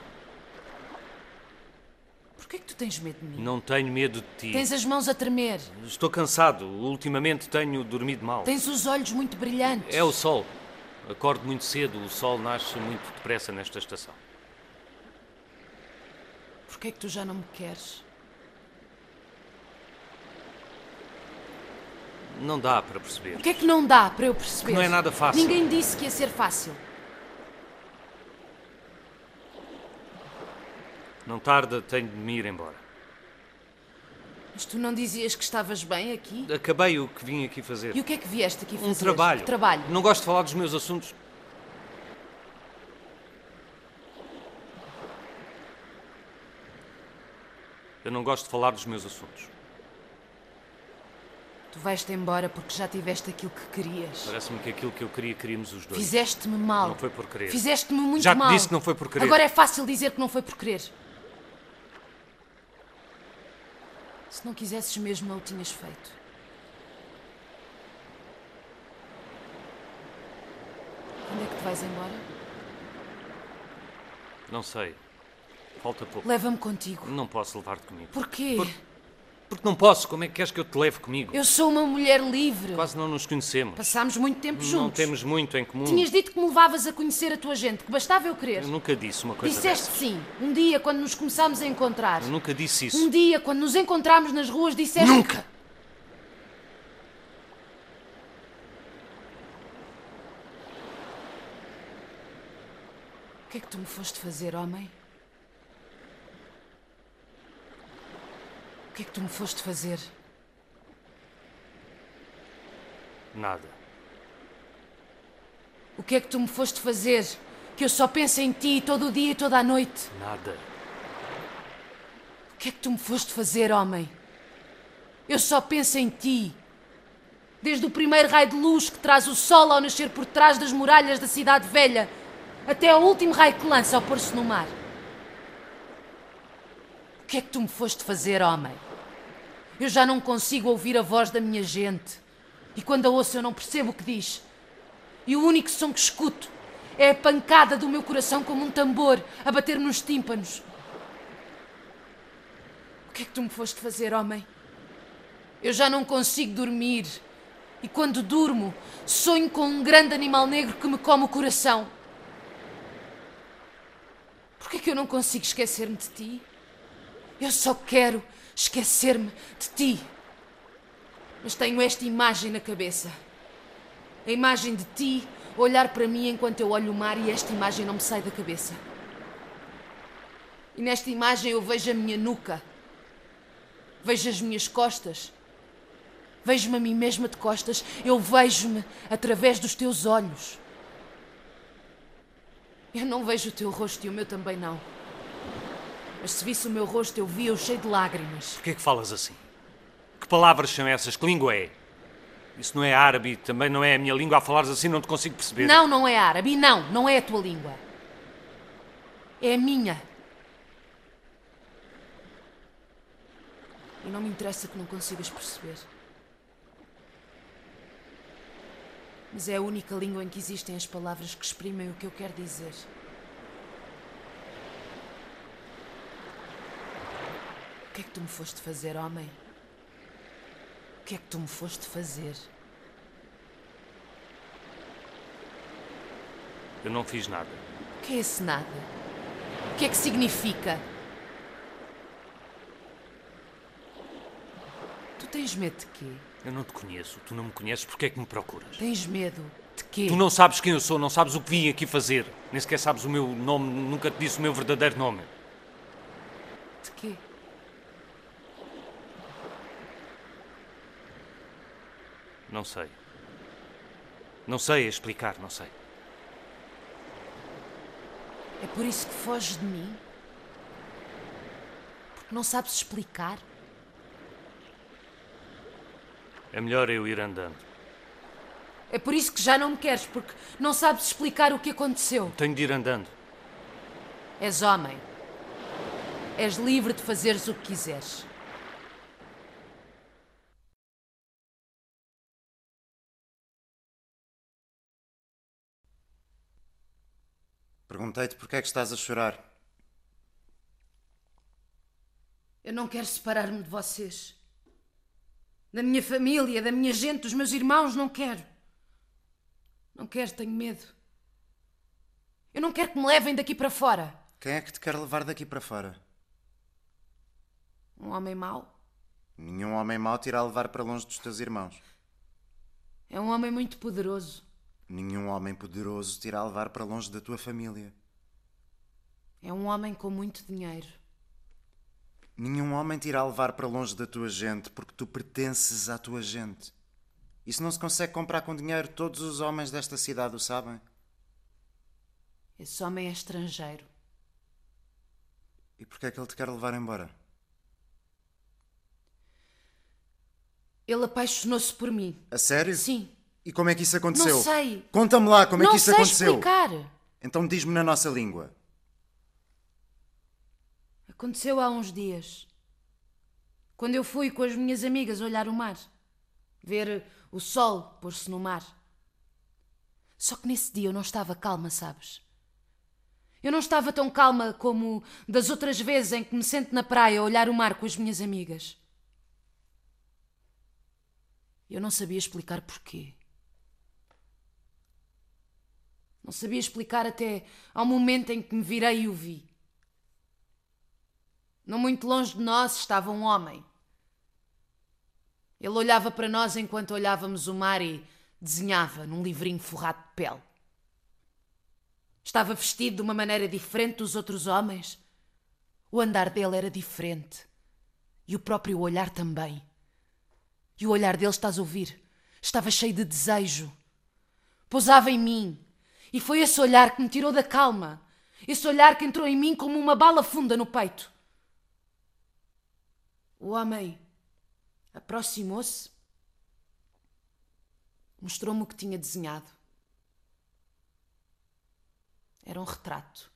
Porquê que tu tens medo de mim? não tenho medo de ti. Tens as mãos a tremer. Estou cansado. Ultimamente tenho dormido mal. Tens os olhos muito brilhantes. É o sol. Acordo muito cedo. O sol nasce muito depressa nesta estação. Porquê que tu já não me queres? Não dá para perceber. O que é que não dá para eu perceber? Que não é nada fácil. Ninguém disse que ia ser fácil. Não tarda, tenho de me ir embora. Mas tu não dizias que estavas bem aqui? Acabei o que vim aqui fazer. E o que é que vieste aqui fazer? Um trabalho. Trabalho. Não gosto de falar dos meus assuntos. Eu não gosto de falar dos meus assuntos. Tu vais-te embora porque já tiveste aquilo que querias. Parece-me que aquilo que eu queria, queríamos os dois. Fizeste-me mal. Não foi por querer. Fizeste-me muito Já te mal. disse que não foi por querer. Agora é fácil dizer que não foi por querer. Se não quisesses mesmo, não o tinhas feito. Quando é que te vais embora? Não sei. Falta pouco. Leva-me contigo. Não posso levar-te comigo. Porquê? Porque não posso. Como é que queres que eu te leve comigo? Eu sou uma mulher livre. Quase não nos conhecemos. Passámos muito tempo juntos. Não temos muito em comum. Tinhas dito que me levavas a conhecer a tua gente, que bastava eu querer. Eu nunca disse uma coisa Disseste dessas. sim. Um dia, quando nos começámos a encontrar. Eu nunca disse isso. Um dia, quando nos encontramos nas ruas, disseste. Nunca! O que é que tu me foste fazer, homem? Que é que tu me foste fazer? Nada. O que é que tu me foste fazer? Que eu só penso em ti todo o dia e toda a noite. Nada. O que é que tu me foste fazer, homem? Eu só penso em ti. Desde o primeiro raio de luz que traz o sol ao nascer por trás das muralhas da cidade velha, até ao último raio que lança ao pôr-se no mar. O que é que tu me foste fazer, homem? Eu já não consigo ouvir a voz da minha gente. E quando a ouço eu não percebo o que diz. E o único som que escuto é a pancada do meu coração como um tambor a bater nos tímpanos. O que é que tu me foste fazer, homem? Eu já não consigo dormir. E quando durmo, sonho com um grande animal negro que me come o coração. Por que é que eu não consigo esquecer-me de ti? Eu só quero esquecer-me de ti. Mas tenho esta imagem na cabeça. A imagem de ti olhar para mim enquanto eu olho o mar e esta imagem não me sai da cabeça. E nesta imagem eu vejo a minha nuca. Vejo as minhas costas. Vejo-me a mim mesma de costas. Eu vejo-me através dos teus olhos. Eu não vejo o teu rosto e o meu também não. Mas se visse o meu rosto, eu via-o cheio de lágrimas. Porquê é que falas assim? Que palavras são essas? Que língua é? Isso não é árabe e também não é a minha língua. A falares assim não te consigo perceber. Não, não é árabe. E não, não é a tua língua. É a minha. E não me interessa que não consigas perceber. Mas é a única língua em que existem as palavras que exprimem o que eu quero dizer. Que é que tu me foste fazer, homem? O que é que tu me foste fazer? Eu não fiz nada. O que é esse nada? O que é que significa? Tu tens medo de quê? Eu não te conheço. Tu não me conheces. Porquê é que me procuras? Tens medo de quê? Tu não sabes quem eu sou, não sabes o que vim aqui fazer. Nem sequer sabes o meu nome, nunca te disse o meu verdadeiro nome. De quê? Não sei. Não sei explicar, não sei. É por isso que foges de mim? Porque não sabes explicar? É melhor eu ir andando. É por isso que já não me queres, porque não sabes explicar o que aconteceu. Tenho de ir andando. És homem. És livre de fazeres o que quiseres. Perguntei-te porque é que estás a chorar. Eu não quero separar-me de vocês. Da minha família, da minha gente, dos meus irmãos, não quero. Não quero, tenho medo. Eu não quero que me levem daqui para fora. Quem é que te quer levar daqui para fora? Um homem mau Nenhum homem mau te irá levar para longe dos teus irmãos. é um homem muito poderoso. Nenhum homem poderoso te irá levar para longe da tua família. É um homem com muito dinheiro. Nenhum homem te irá levar para longe da tua gente porque tu pertences à tua gente. Isso não se consegue comprar com dinheiro, todos os homens desta cidade o sabem. Esse homem é estrangeiro. E porquê é que ele te quer levar embora? Ele apaixonou-se por mim. A sério? Sim. E como é que isso aconteceu? Não sei. Conta-me lá como é não que isso sei aconteceu. explicar. Então diz-me na nossa língua. Aconteceu há uns dias. Quando eu fui com as minhas amigas olhar o mar. Ver o sol pôr-se no mar. Só que nesse dia eu não estava calma, sabes? Eu não estava tão calma como das outras vezes em que me sento na praia a olhar o mar com as minhas amigas. Eu não sabia explicar porquê. Não sabia explicar até ao momento em que me virei e o vi. Não muito longe de nós estava um homem. Ele olhava para nós enquanto olhávamos o mar e desenhava num livrinho forrado de pele. Estava vestido de uma maneira diferente dos outros homens. O andar dele era diferente. E o próprio olhar também. E o olhar dele, estás a ouvir? Estava cheio de desejo. Pousava em mim. E foi esse olhar que me tirou da calma. Esse olhar que entrou em mim como uma bala funda no peito. O homem aproximou-se, mostrou-me o que tinha desenhado. Era um retrato.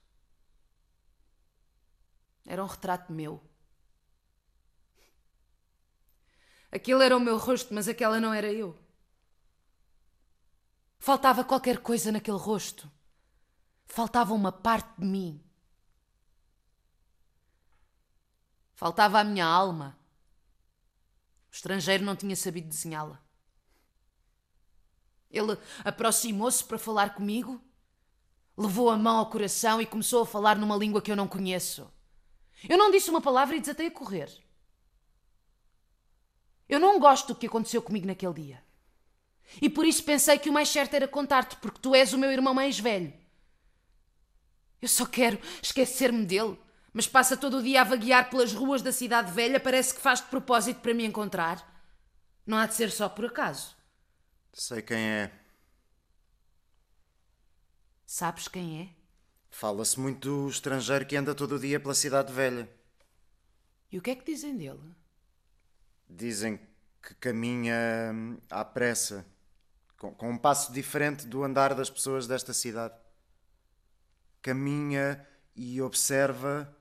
Era um retrato meu. Aquele era o meu rosto, mas aquela não era eu. Faltava qualquer coisa naquele rosto. Faltava uma parte de mim. Faltava a minha alma. O estrangeiro não tinha sabido desenhá-la. Ele aproximou-se para falar comigo, levou a mão ao coração e começou a falar numa língua que eu não conheço. Eu não disse uma palavra e desatei a correr. Eu não gosto do que aconteceu comigo naquele dia. E por isso pensei que o mais certo era contar-te, porque tu és o meu irmão mais velho. Eu só quero esquecer-me dele, mas passa todo o dia a vaguear pelas ruas da cidade velha, parece que faz de propósito para me encontrar. Não há de ser só por acaso. Sei quem é. Sabes quem é? Fala-se muito do estrangeiro que anda todo o dia pela cidade velha. E o que é que dizem dele? Dizem que caminha hum, à pressa, com, com um passo diferente do andar das pessoas desta cidade. Caminha e observa,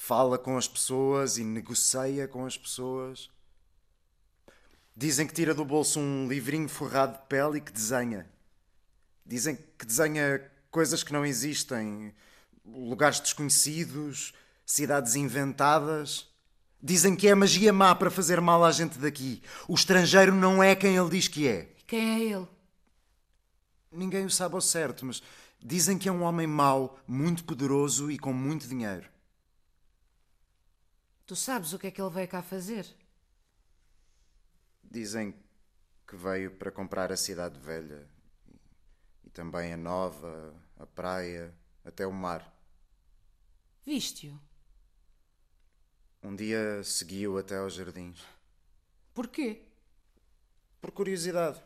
fala com as pessoas e negocia com as pessoas. Dizem que tira do bolso um livrinho forrado de pele e que desenha. Dizem que desenha coisas que não existem, lugares desconhecidos, cidades inventadas. Dizem que é magia má para fazer mal à gente daqui. O estrangeiro não é quem ele diz que é. Quem é ele? Ninguém o sabe ao certo, mas dizem que é um homem mau, muito poderoso e com muito dinheiro. Tu sabes o que é que ele veio cá fazer? Dizem que veio para comprar a cidade velha e também a nova, a praia, até o mar. Viste-o? Um dia seguiu até aos jardins. Porquê? Por curiosidade.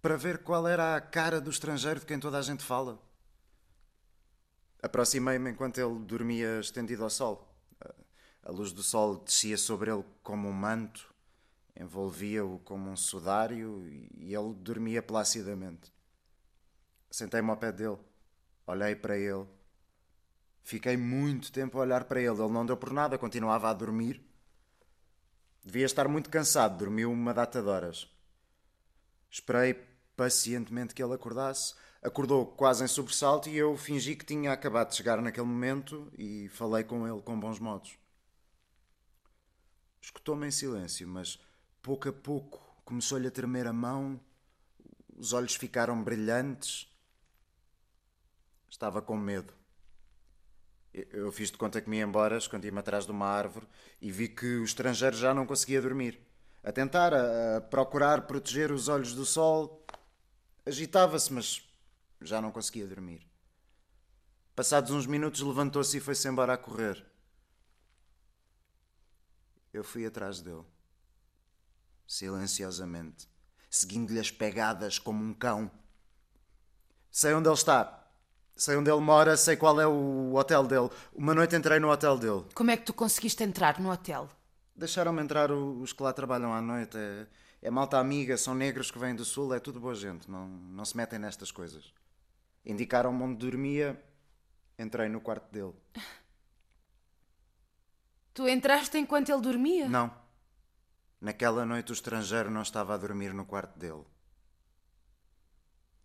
Para ver qual era a cara do estrangeiro de quem toda a gente fala. Aproximei-me enquanto ele dormia estendido ao sol. A luz do sol descia sobre ele como um manto, envolvia-o como um sudário e ele dormia placidamente. Sentei-me ao pé dele, olhei para ele. Fiquei muito tempo a olhar para ele. Ele não deu por nada, continuava a dormir. Devia estar muito cansado, dormiu uma data de horas. Esperei pacientemente que ele acordasse. Acordou quase em sobressalto e eu fingi que tinha acabado de chegar naquele momento e falei com ele com bons modos. Escutou-me em silêncio, mas pouco a pouco começou-lhe a tremer a mão, os olhos ficaram brilhantes. Estava com medo. Eu fiz de conta que me ia embora, escondi-me atrás de uma árvore e vi que o estrangeiro já não conseguia dormir. A tentar, a, procurar proteger os olhos do sol, agitava-se, mas já não conseguia dormir. Passados uns minutos levantou-se e foi-se embora a correr. Eu fui atrás dele, silenciosamente, seguindo-lhe as pegadas como um cão. Sei onde ele está. Sei onde ele mora, sei qual é o hotel dele. Uma noite entrei no hotel dele. Como é que tu conseguiste entrar no hotel? Deixaram-me entrar os que lá trabalham à noite. É, é malta amiga, são negros que vêm do sul, é tudo boa gente. Não, não se metem nestas coisas. Indicaram-me onde dormia, entrei no quarto dele. [LAUGHS] Tu entraste enquanto ele dormia? Não. Naquela noite o estrangeiro não estava a dormir no quarto dele.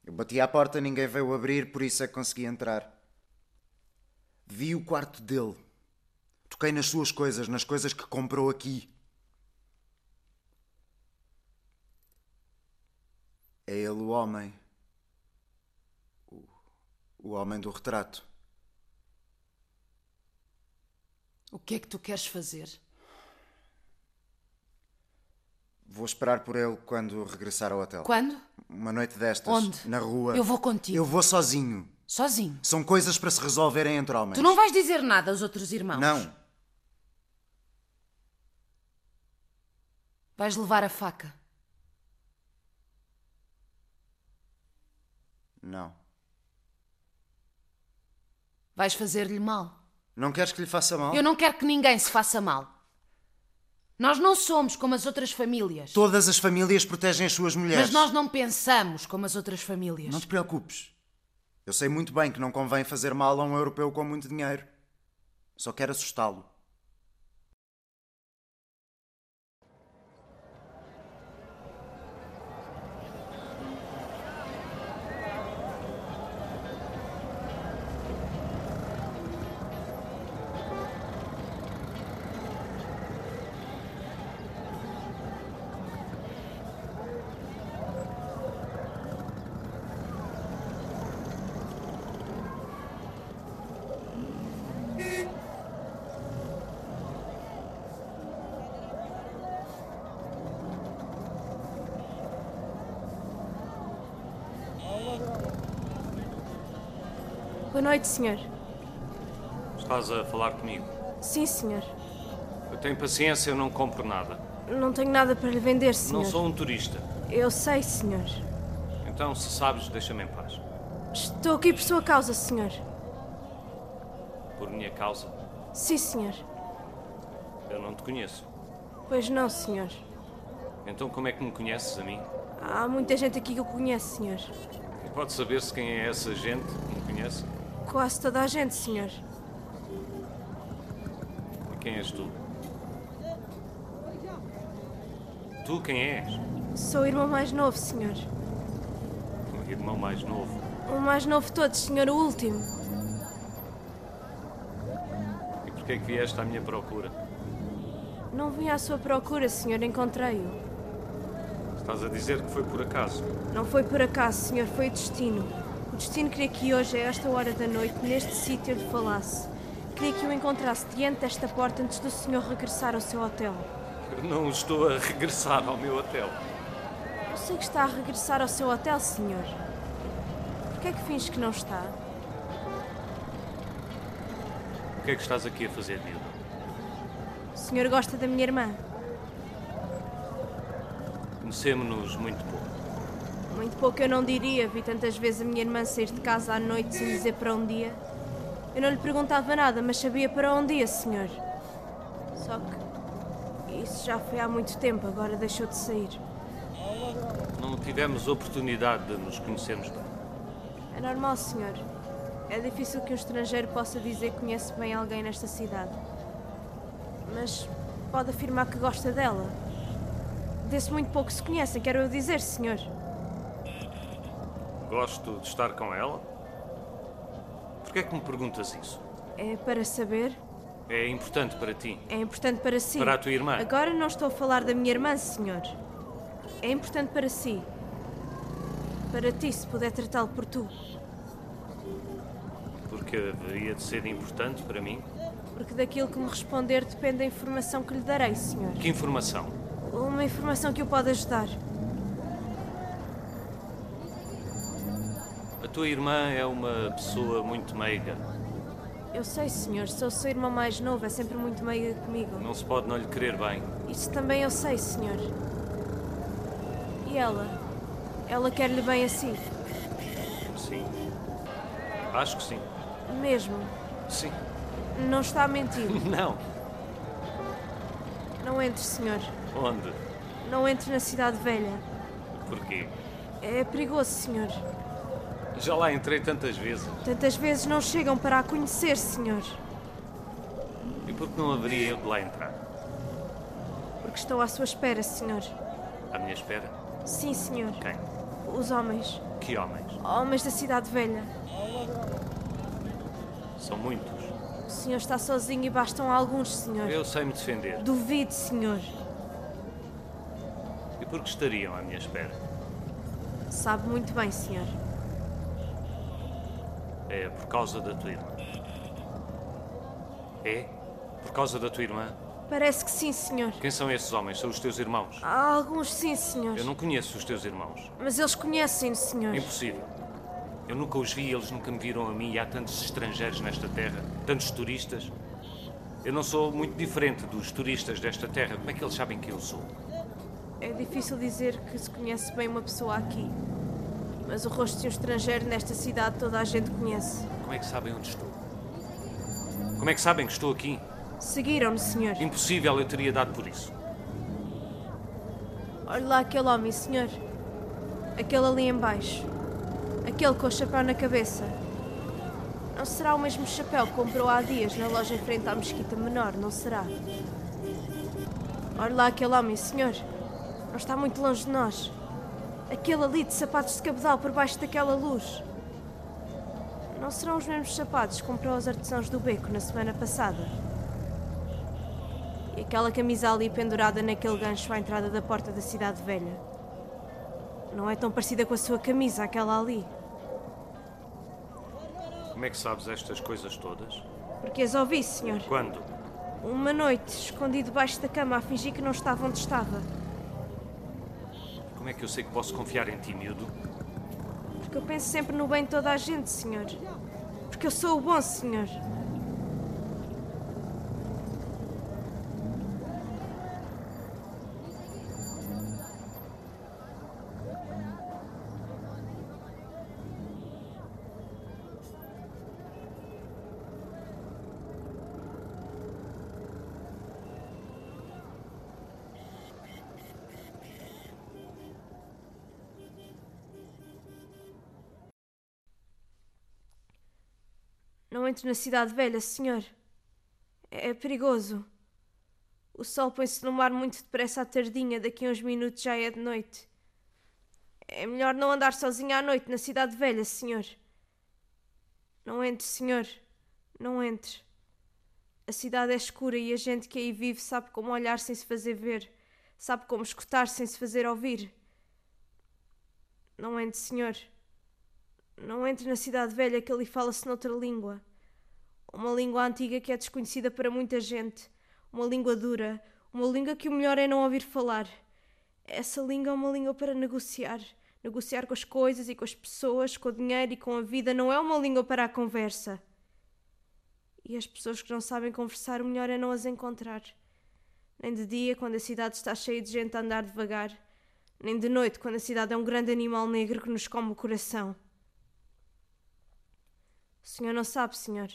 Eu bati à porta, ninguém veio abrir, por isso é que consegui entrar. Vi o quarto dele. Toquei nas suas coisas, nas coisas que comprou aqui. É ele o homem. O, o homem do retrato. O que é que tu queres fazer? Vou esperar por ele quando regressar ao hotel. Quando? Uma noite destas. Onde? Na rua. Eu vou contigo. Eu vou sozinho. Sozinho? São coisas para se resolverem entre homens. Tu não vais dizer nada aos outros irmãos? Não. Vais levar a faca? Não. Vais fazer-lhe mal? Não queres que lhe faça mal? Eu não quero que ninguém se faça mal. Nós não somos como as outras famílias. Todas as famílias protegem as suas mulheres. Mas nós não pensamos como as outras famílias. Não te preocupes. Eu sei muito bem que não convém fazer mal a um europeu com muito dinheiro. Só quero assustá-lo. Noite, senhor. Estás a falar comigo? Sim, senhor. Eu tenho paciência, eu não compro nada. Não tenho nada para lhe vender, senhor. Não sou um turista. Eu sei, senhor. Então, se sabes, deixa-me em paz. Estou aqui por sua causa, senhor. Por minha causa? Sim, senhor. Eu não te conheço. Pois não, senhor. Então, como é que me conheces a mim? Há muita gente aqui que o conhece, senhor. E pode saber-se quem é essa gente que me conhece? Quase toda a gente, senhor. E quem és tu? Tu quem és? Sou o irmão mais novo, senhor. O irmão mais novo. O mais novo de todos, senhor, o último. E porquê é que vieste à minha procura? Não vim à sua procura, senhor, encontrei-o. Estás a dizer que foi por acaso? Não foi por acaso, senhor, foi o destino. O destino queria que hoje, a esta hora da noite, neste sítio, eu lhe falasse. Queria que o encontrasse diante desta porta antes do senhor regressar ao seu hotel. Não estou a regressar ao meu hotel. Eu sei que está a regressar ao seu hotel, senhor. Por que é que finge que não está? O que é que estás aqui a fazer, miúdo? O senhor gosta da minha irmã? Conhecemos-nos muito pouco. Muito pouco eu não diria. Vi tantas vezes a minha irmã sair de casa à noite sem dizer para um dia. Eu não lhe perguntava nada, mas sabia para onde ia, senhor. Só que isso já foi há muito tempo, agora deixou de sair. Não tivemos oportunidade de nos conhecermos bem. É normal, senhor. É difícil que um estrangeiro possa dizer que conhece bem alguém nesta cidade. Mas pode afirmar que gosta dela. Desse muito pouco se conhecem, quero eu dizer, senhor. Gosto de estar com ela? Por que é que me perguntas isso? É para saber? É importante para ti? É importante para si. Para a tua irmã? Agora não estou a falar da minha irmã, senhor. É importante para si. Para ti, se puder tratá-lo por tu. Porque haveria de ser importante para mim? Porque daquilo que me responder depende da informação que lhe darei, senhor. Que informação? Uma informação que o pode ajudar. Tua irmã é uma pessoa muito meiga. Eu sei, senhor. Sou o seu irmão mais novo. É sempre muito meiga comigo. Não se pode não lhe querer bem. Isso também eu sei, senhor. E ela? Ela quer-lhe bem assim? Sim. Acho que sim. Mesmo? Sim. Não está a mentir. [LAUGHS] Não. Não entre, senhor. Onde? Não entre na cidade velha. Porquê? É perigoso, senhor. Já lá entrei tantas vezes. Tantas vezes não chegam para a conhecer, senhor. E por que não haveria eu de lá entrar? Porque estou à sua espera, senhor. À minha espera? Sim, senhor. Quem? Os homens. Que homens? Homens da cidade velha. São muitos. O senhor está sozinho e bastam alguns, senhor. Eu sei me defender. Duvido, senhor. E por que estariam à minha espera? Sabe muito bem, senhor. É por causa da tua irmã. É? Por causa da tua irmã? Parece que sim, senhor. Quem são esses homens? São os teus irmãos? Há alguns sim, senhor. Eu não conheço os teus irmãos. Mas eles conhecem-no, senhor. Impossível. Eu nunca os vi, eles nunca me viram a mim e há tantos estrangeiros nesta terra, tantos turistas. Eu não sou muito diferente dos turistas desta terra. Como é que eles sabem quem eu sou? É difícil dizer que se conhece bem uma pessoa aqui. Mas o rosto de um estrangeiro nesta cidade toda a gente conhece. Como é que sabem onde estou? Como é que sabem que estou aqui? Seguiram-no, senhor. Impossível, eu teria dado por isso. Olhe lá aquele homem, senhor. Aquele ali embaixo. Aquele com o chapéu na cabeça. Não será o mesmo chapéu que comprou há dias na loja em frente à mesquita menor, não será? Olhe lá aquele homem, senhor. Não está muito longe de nós. Aquele ali de sapatos de cabedal por baixo daquela luz. Não serão os mesmos sapatos que comprou aos artesãos do beco na semana passada? E aquela camisa ali pendurada naquele gancho à entrada da porta da cidade velha. Não é tão parecida com a sua camisa, aquela ali. Como é que sabes estas coisas todas? Porque as ouvi, senhor. Quando? Uma noite, escondido debaixo da cama, a fingir que não estava onde estava. Como é que eu sei que posso confiar em ti, miúdo? Porque eu penso sempre no bem de toda a gente, senhor. Porque eu sou o bom, senhor. Entre na cidade velha, senhor. É é perigoso. O sol põe-se no mar muito depressa à tardinha, daqui a uns minutos já é de noite. É melhor não andar sozinha à noite na cidade velha, senhor. Não entre, senhor. Não entre. A cidade é escura e a gente que aí vive sabe como olhar sem se fazer ver, sabe como escutar sem se fazer ouvir. Não entre, senhor. Não entre na cidade velha que ali fala-se noutra língua. Uma língua antiga que é desconhecida para muita gente. Uma língua dura. Uma língua que o melhor é não ouvir falar. Essa língua é uma língua para negociar. Negociar com as coisas e com as pessoas, com o dinheiro e com a vida. Não é uma língua para a conversa. E as pessoas que não sabem conversar, o melhor é não as encontrar. Nem de dia, quando a cidade está cheia de gente a andar devagar. Nem de noite, quando a cidade é um grande animal negro que nos come o coração. O senhor não sabe, senhor.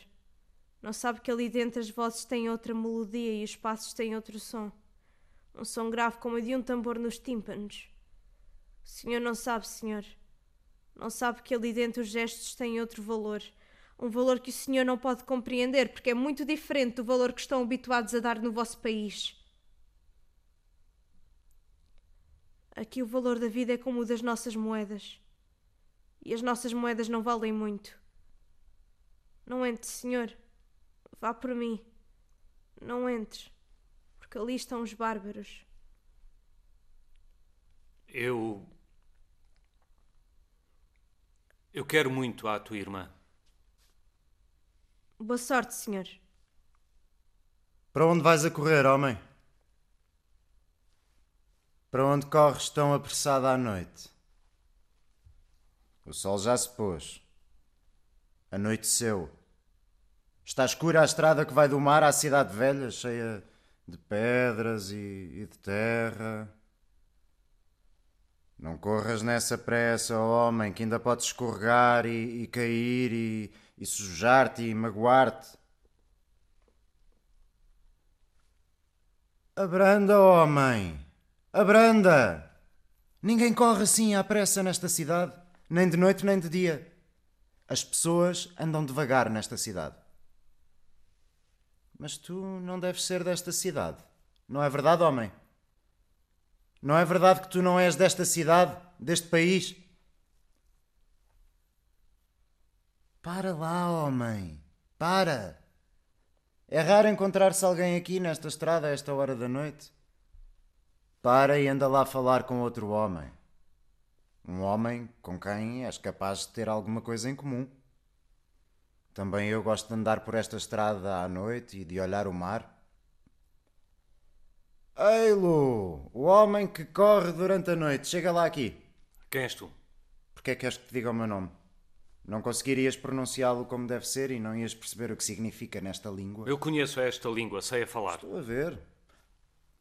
Não sabe que ali dentro as vozes têm outra melodia e os passos têm outro som. Um som grave como o de um tambor nos tímpanos. O senhor não sabe, senhor. Não sabe que ali dentro os gestos têm outro valor. Um valor que o senhor não pode compreender porque é muito diferente do valor que estão habituados a dar no vosso país. Aqui o valor da vida é como o das nossas moedas. E as nossas moedas não valem muito. Não entre, senhor. Vá por mim. Não entres, porque ali estão os bárbaros. Eu. Eu quero muito à tua irmã. Boa sorte, senhor. Para onde vais a correr, homem? Para onde corres tão apressada à noite? O sol já se pôs. Anoiteceu. Está escura a estrada que vai do mar à cidade velha, cheia de pedras e, e de terra. Não corras nessa pressa, homem, que ainda podes escorregar e, e cair e, e sujar-te e magoar-te. Abranda, homem! Abranda! Ninguém corre assim à pressa nesta cidade, nem de noite nem de dia. As pessoas andam devagar nesta cidade. Mas tu não deves ser desta cidade. Não é verdade, homem? Não é verdade que tu não és desta cidade, deste país? Para lá, homem. Para. É raro encontrar-se alguém aqui nesta estrada a esta hora da noite. Para e anda lá falar com outro homem. Um homem com quem és capaz de ter alguma coisa em comum. Também eu gosto de andar por esta estrada à noite e de olhar o mar. Ei, Lu, o homem que corre durante a noite, chega lá aqui. Quem és tu? Porquê é que queres que te diga o meu nome? Não conseguirias pronunciá-lo como deve ser e não ias perceber o que significa nesta língua? Eu conheço esta língua, sei a falar. Estou a ver.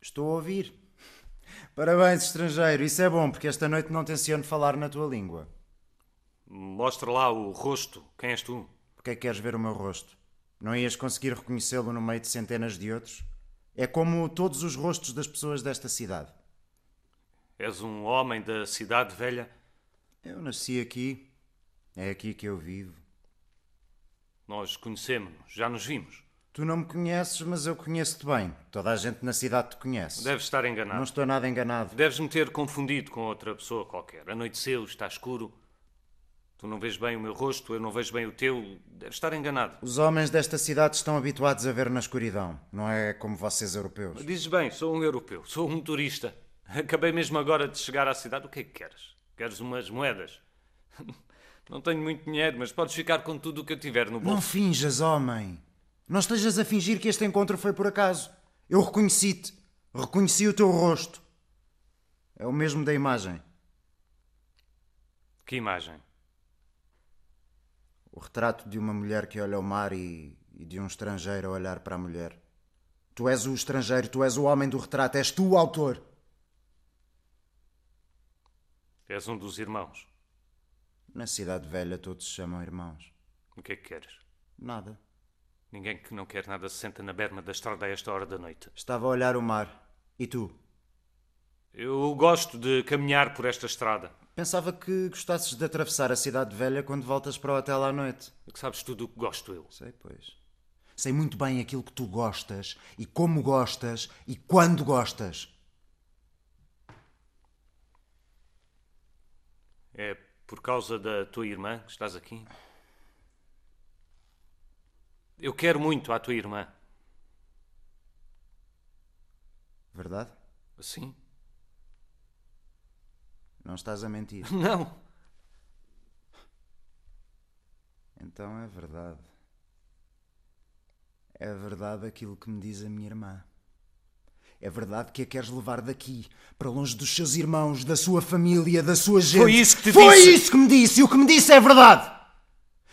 Estou a ouvir. Parabéns, estrangeiro. Isso é bom, porque esta noite não tenciono falar na tua língua. Mostra lá o rosto. Quem és tu? Porquê é que queres ver o meu rosto? Não ias conseguir reconhecê-lo no meio de centenas de outros? É como todos os rostos das pessoas desta cidade. És um homem da cidade velha? Eu nasci aqui. É aqui que eu vivo. Nós conhecemos-nos, já nos vimos. Tu não me conheces, mas eu conheço-te bem. Toda a gente na cidade te conhece. Deves estar enganado. Não estou nada enganado. Deves-me ter confundido com outra pessoa qualquer. Anoiteceu, está escuro. Tu não vês bem o meu rosto, eu não vejo bem o teu. Deves estar enganado. Os homens desta cidade estão habituados a ver na escuridão. Não é como vocês europeus. Dizes bem, sou um europeu, sou um turista. Acabei mesmo agora de chegar à cidade. O que é que queres? Queres umas moedas? [LAUGHS] Não tenho muito dinheiro, mas podes ficar com tudo o que eu tiver no bolso. Não finjas, homem. Não estejas a fingir que este encontro foi por acaso. Eu reconheci-te. Reconheci o teu rosto. É o mesmo da imagem. Que imagem? O retrato de uma mulher que olha ao mar e, e de um estrangeiro a olhar para a mulher. Tu és o estrangeiro, tu és o homem do retrato, és tu o autor. És um dos irmãos. Na cidade velha todos se chamam irmãos. O que é que queres? Nada. Ninguém que não quer nada se senta na berma da estrada a esta hora da noite. Estava a olhar o mar. E tu? Eu gosto de caminhar por esta estrada. Pensava que gostasses de atravessar a cidade velha quando voltas para o hotel à noite. É que sabes tudo o que gosto eu. Sei, pois. Sei muito bem aquilo que tu gostas, e como gostas, e quando gostas. É por causa da tua irmã que estás aqui? Eu quero muito à tua irmã. Verdade? Sim? Não estás a mentir. [LAUGHS] Não. Então é verdade. É verdade aquilo que me diz a minha irmã. É verdade que a queres levar daqui, para longe dos seus irmãos, da sua família, da sua gente. Foi isso que te Foi disse. isso que me disse, e o que me disse é verdade.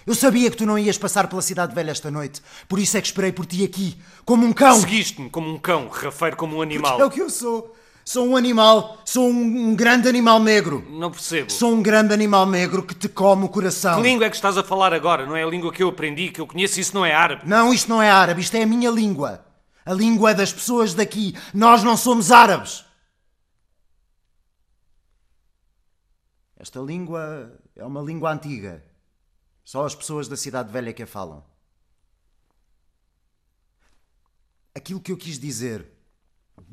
Eu sabia que tu não ias passar pela cidade velha esta noite, por isso é que esperei por ti aqui, como um cão. Seguiste-me como um cão, rafeiro como um animal. É o que eu sou. Sou um animal, sou um, um grande animal negro. Não percebo. Sou um grande animal negro que te come o coração. Que língua é que estás a falar agora? Não é a língua que eu aprendi, que eu conheço, isso não é árabe. Não, isto não é árabe, isto é a minha língua. A língua das pessoas daqui. Nós não somos árabes. Esta língua é uma língua antiga. Só as pessoas da cidade velha que a falam. Aquilo que eu quis dizer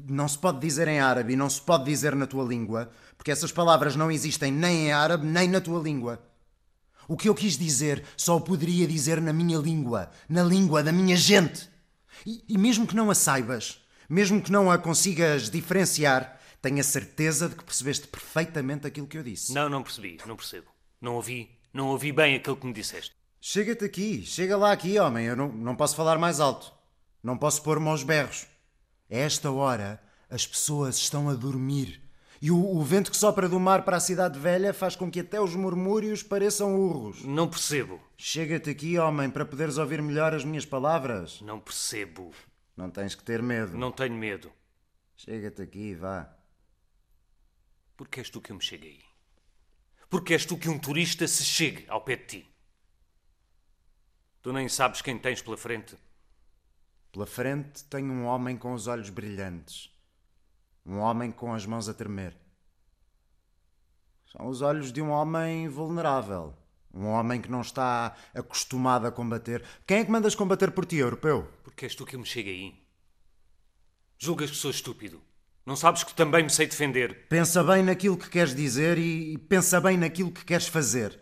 não se pode dizer em árabe e não se pode dizer na tua língua, porque essas palavras não existem nem em árabe nem na tua língua. O que eu quis dizer só o poderia dizer na minha língua, na língua da minha gente. E, e mesmo que não a saibas, mesmo que não a consigas diferenciar, tenho a certeza de que percebeste perfeitamente aquilo que eu disse. Não, não percebi, não percebo. Não ouvi, não ouvi bem aquilo que me disseste. Chega-te aqui, chega lá aqui, homem. Eu não, não posso falar mais alto. Não posso pôr-me aos berros. A esta hora, as pessoas estão a dormir. E o, o vento que sopra do mar para a cidade velha faz com que até os murmúrios pareçam urros. Não percebo, Chega-te aqui, homem, para poderes ouvir melhor as minhas palavras. não percebo. Não tens que ter medo. Não tenho medo. Chega-te aqui, vá. Porque és tu que eu me cheguei. Porque és tu que um turista se chegue ao pé de ti. Tu nem sabes quem tens pela frente. Pela frente tenho um homem com os olhos brilhantes. Um homem com as mãos a tremer. São os olhos de um homem vulnerável. Um homem que não está acostumado a combater. Quem é que mandas combater por ti, europeu? Porque és tu que eu me cheguei. Julgas que sou estúpido. Não sabes que também me sei defender. Pensa bem naquilo que queres dizer e pensa bem naquilo que queres fazer.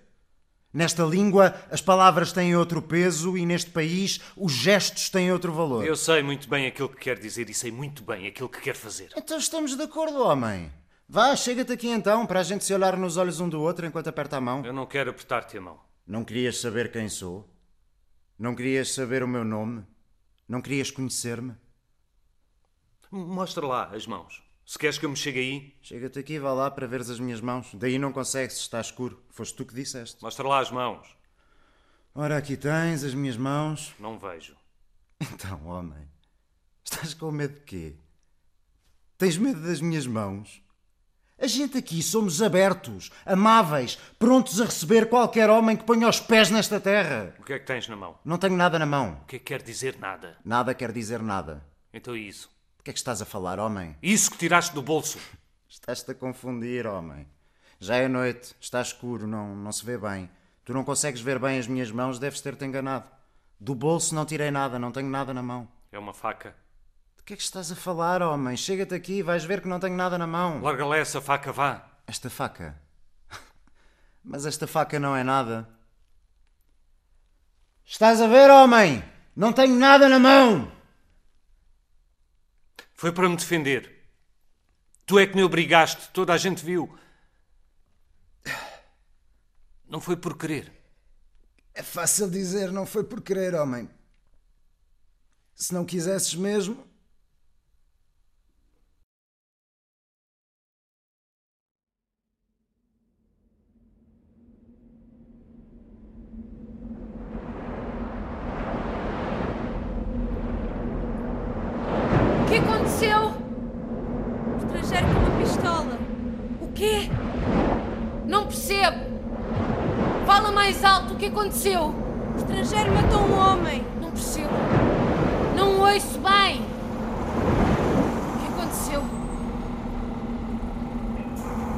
Nesta língua, as palavras têm outro peso e neste país, os gestos têm outro valor. Eu sei muito bem aquilo que quer dizer e sei muito bem aquilo que quer fazer. Então estamos de acordo, homem. Vá, chega-te aqui então, para a gente se olhar nos olhos um do outro enquanto aperta a mão. Eu não quero apertar-te a mão. Não querias saber quem sou? Não querias saber o meu nome? Não querias conhecer-me? Mostra lá as mãos. Se queres que eu me chegue aí, Chega-te aqui, vá lá para veres as minhas mãos. Daí não consegues, está escuro. Foste tu que disseste. mostra lá as mãos. Ora, aqui tens as minhas mãos. Não vejo. [LAUGHS] Então, homem, estás com medo de quê? Tens medo das minhas mãos? A gente aqui somos abertos, amáveis, prontos a receber qualquer homem que ponha os pés nesta terra. O que é que tens na mão? Não tenho nada na mão. O que é que quer dizer nada? Nada quer dizer nada. Então é isso. Que é que estás a falar, homem? Isso que tiraste do bolso. Estás-te a confundir, homem. Já é noite, está escuro, não, não se vê bem. Tu não consegues ver bem as minhas mãos, deves ter-te enganado. Do bolso não tirei nada, não tenho nada na mão. É uma faca. De que é que estás a falar, homem? Chega-te aqui, vais ver que não tenho nada na mão. Larga lá essa faca, vá. Esta faca? [LAUGHS] Mas esta faca não é nada. Estás a ver, homem? Não tenho nada na mão! Foi para me defender. Tu é que me obrigaste, toda a gente viu. Não foi por querer. É fácil dizer, não foi por querer, homem. Se não quisesses mesmo. O que aconteceu? Estrangeiro com uma pistola. O quê? Não percebo. Alto, o que aconteceu? Estrangeiro matou um homem. Não percebo. Não ouço bem. O que aconteceu?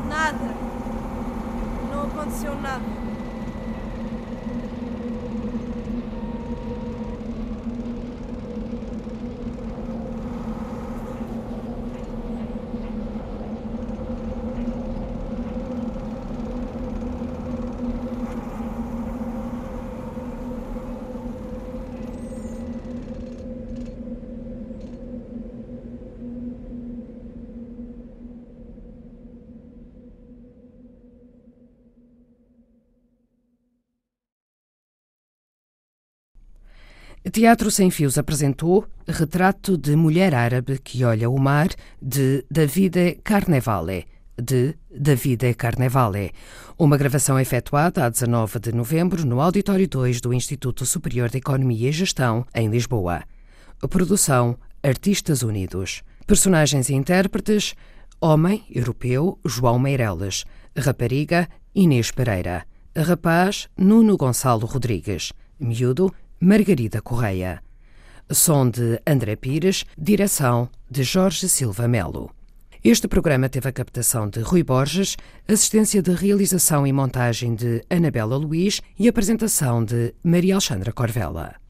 Nada. Não aconteceu nada. Teatro Sem Fios apresentou Retrato de Mulher Árabe que Olha o Mar, de Davide Carnevale, de Davide Carnevale. Uma gravação efetuada a 19 de novembro no Auditório 2 do Instituto Superior de Economia e Gestão, em Lisboa. Produção Artistas Unidos. Personagens e intérpretes: Homem, europeu, João Meireles. Rapariga, Inês Pereira. Rapaz, Nuno Gonçalo Rodrigues. Miúdo, Margarida Correia. Som de André Pires, direção de Jorge Silva Melo. Este programa teve a captação de Rui Borges, assistência de realização e montagem de Anabela Luiz e apresentação de Maria Alexandra Corvella.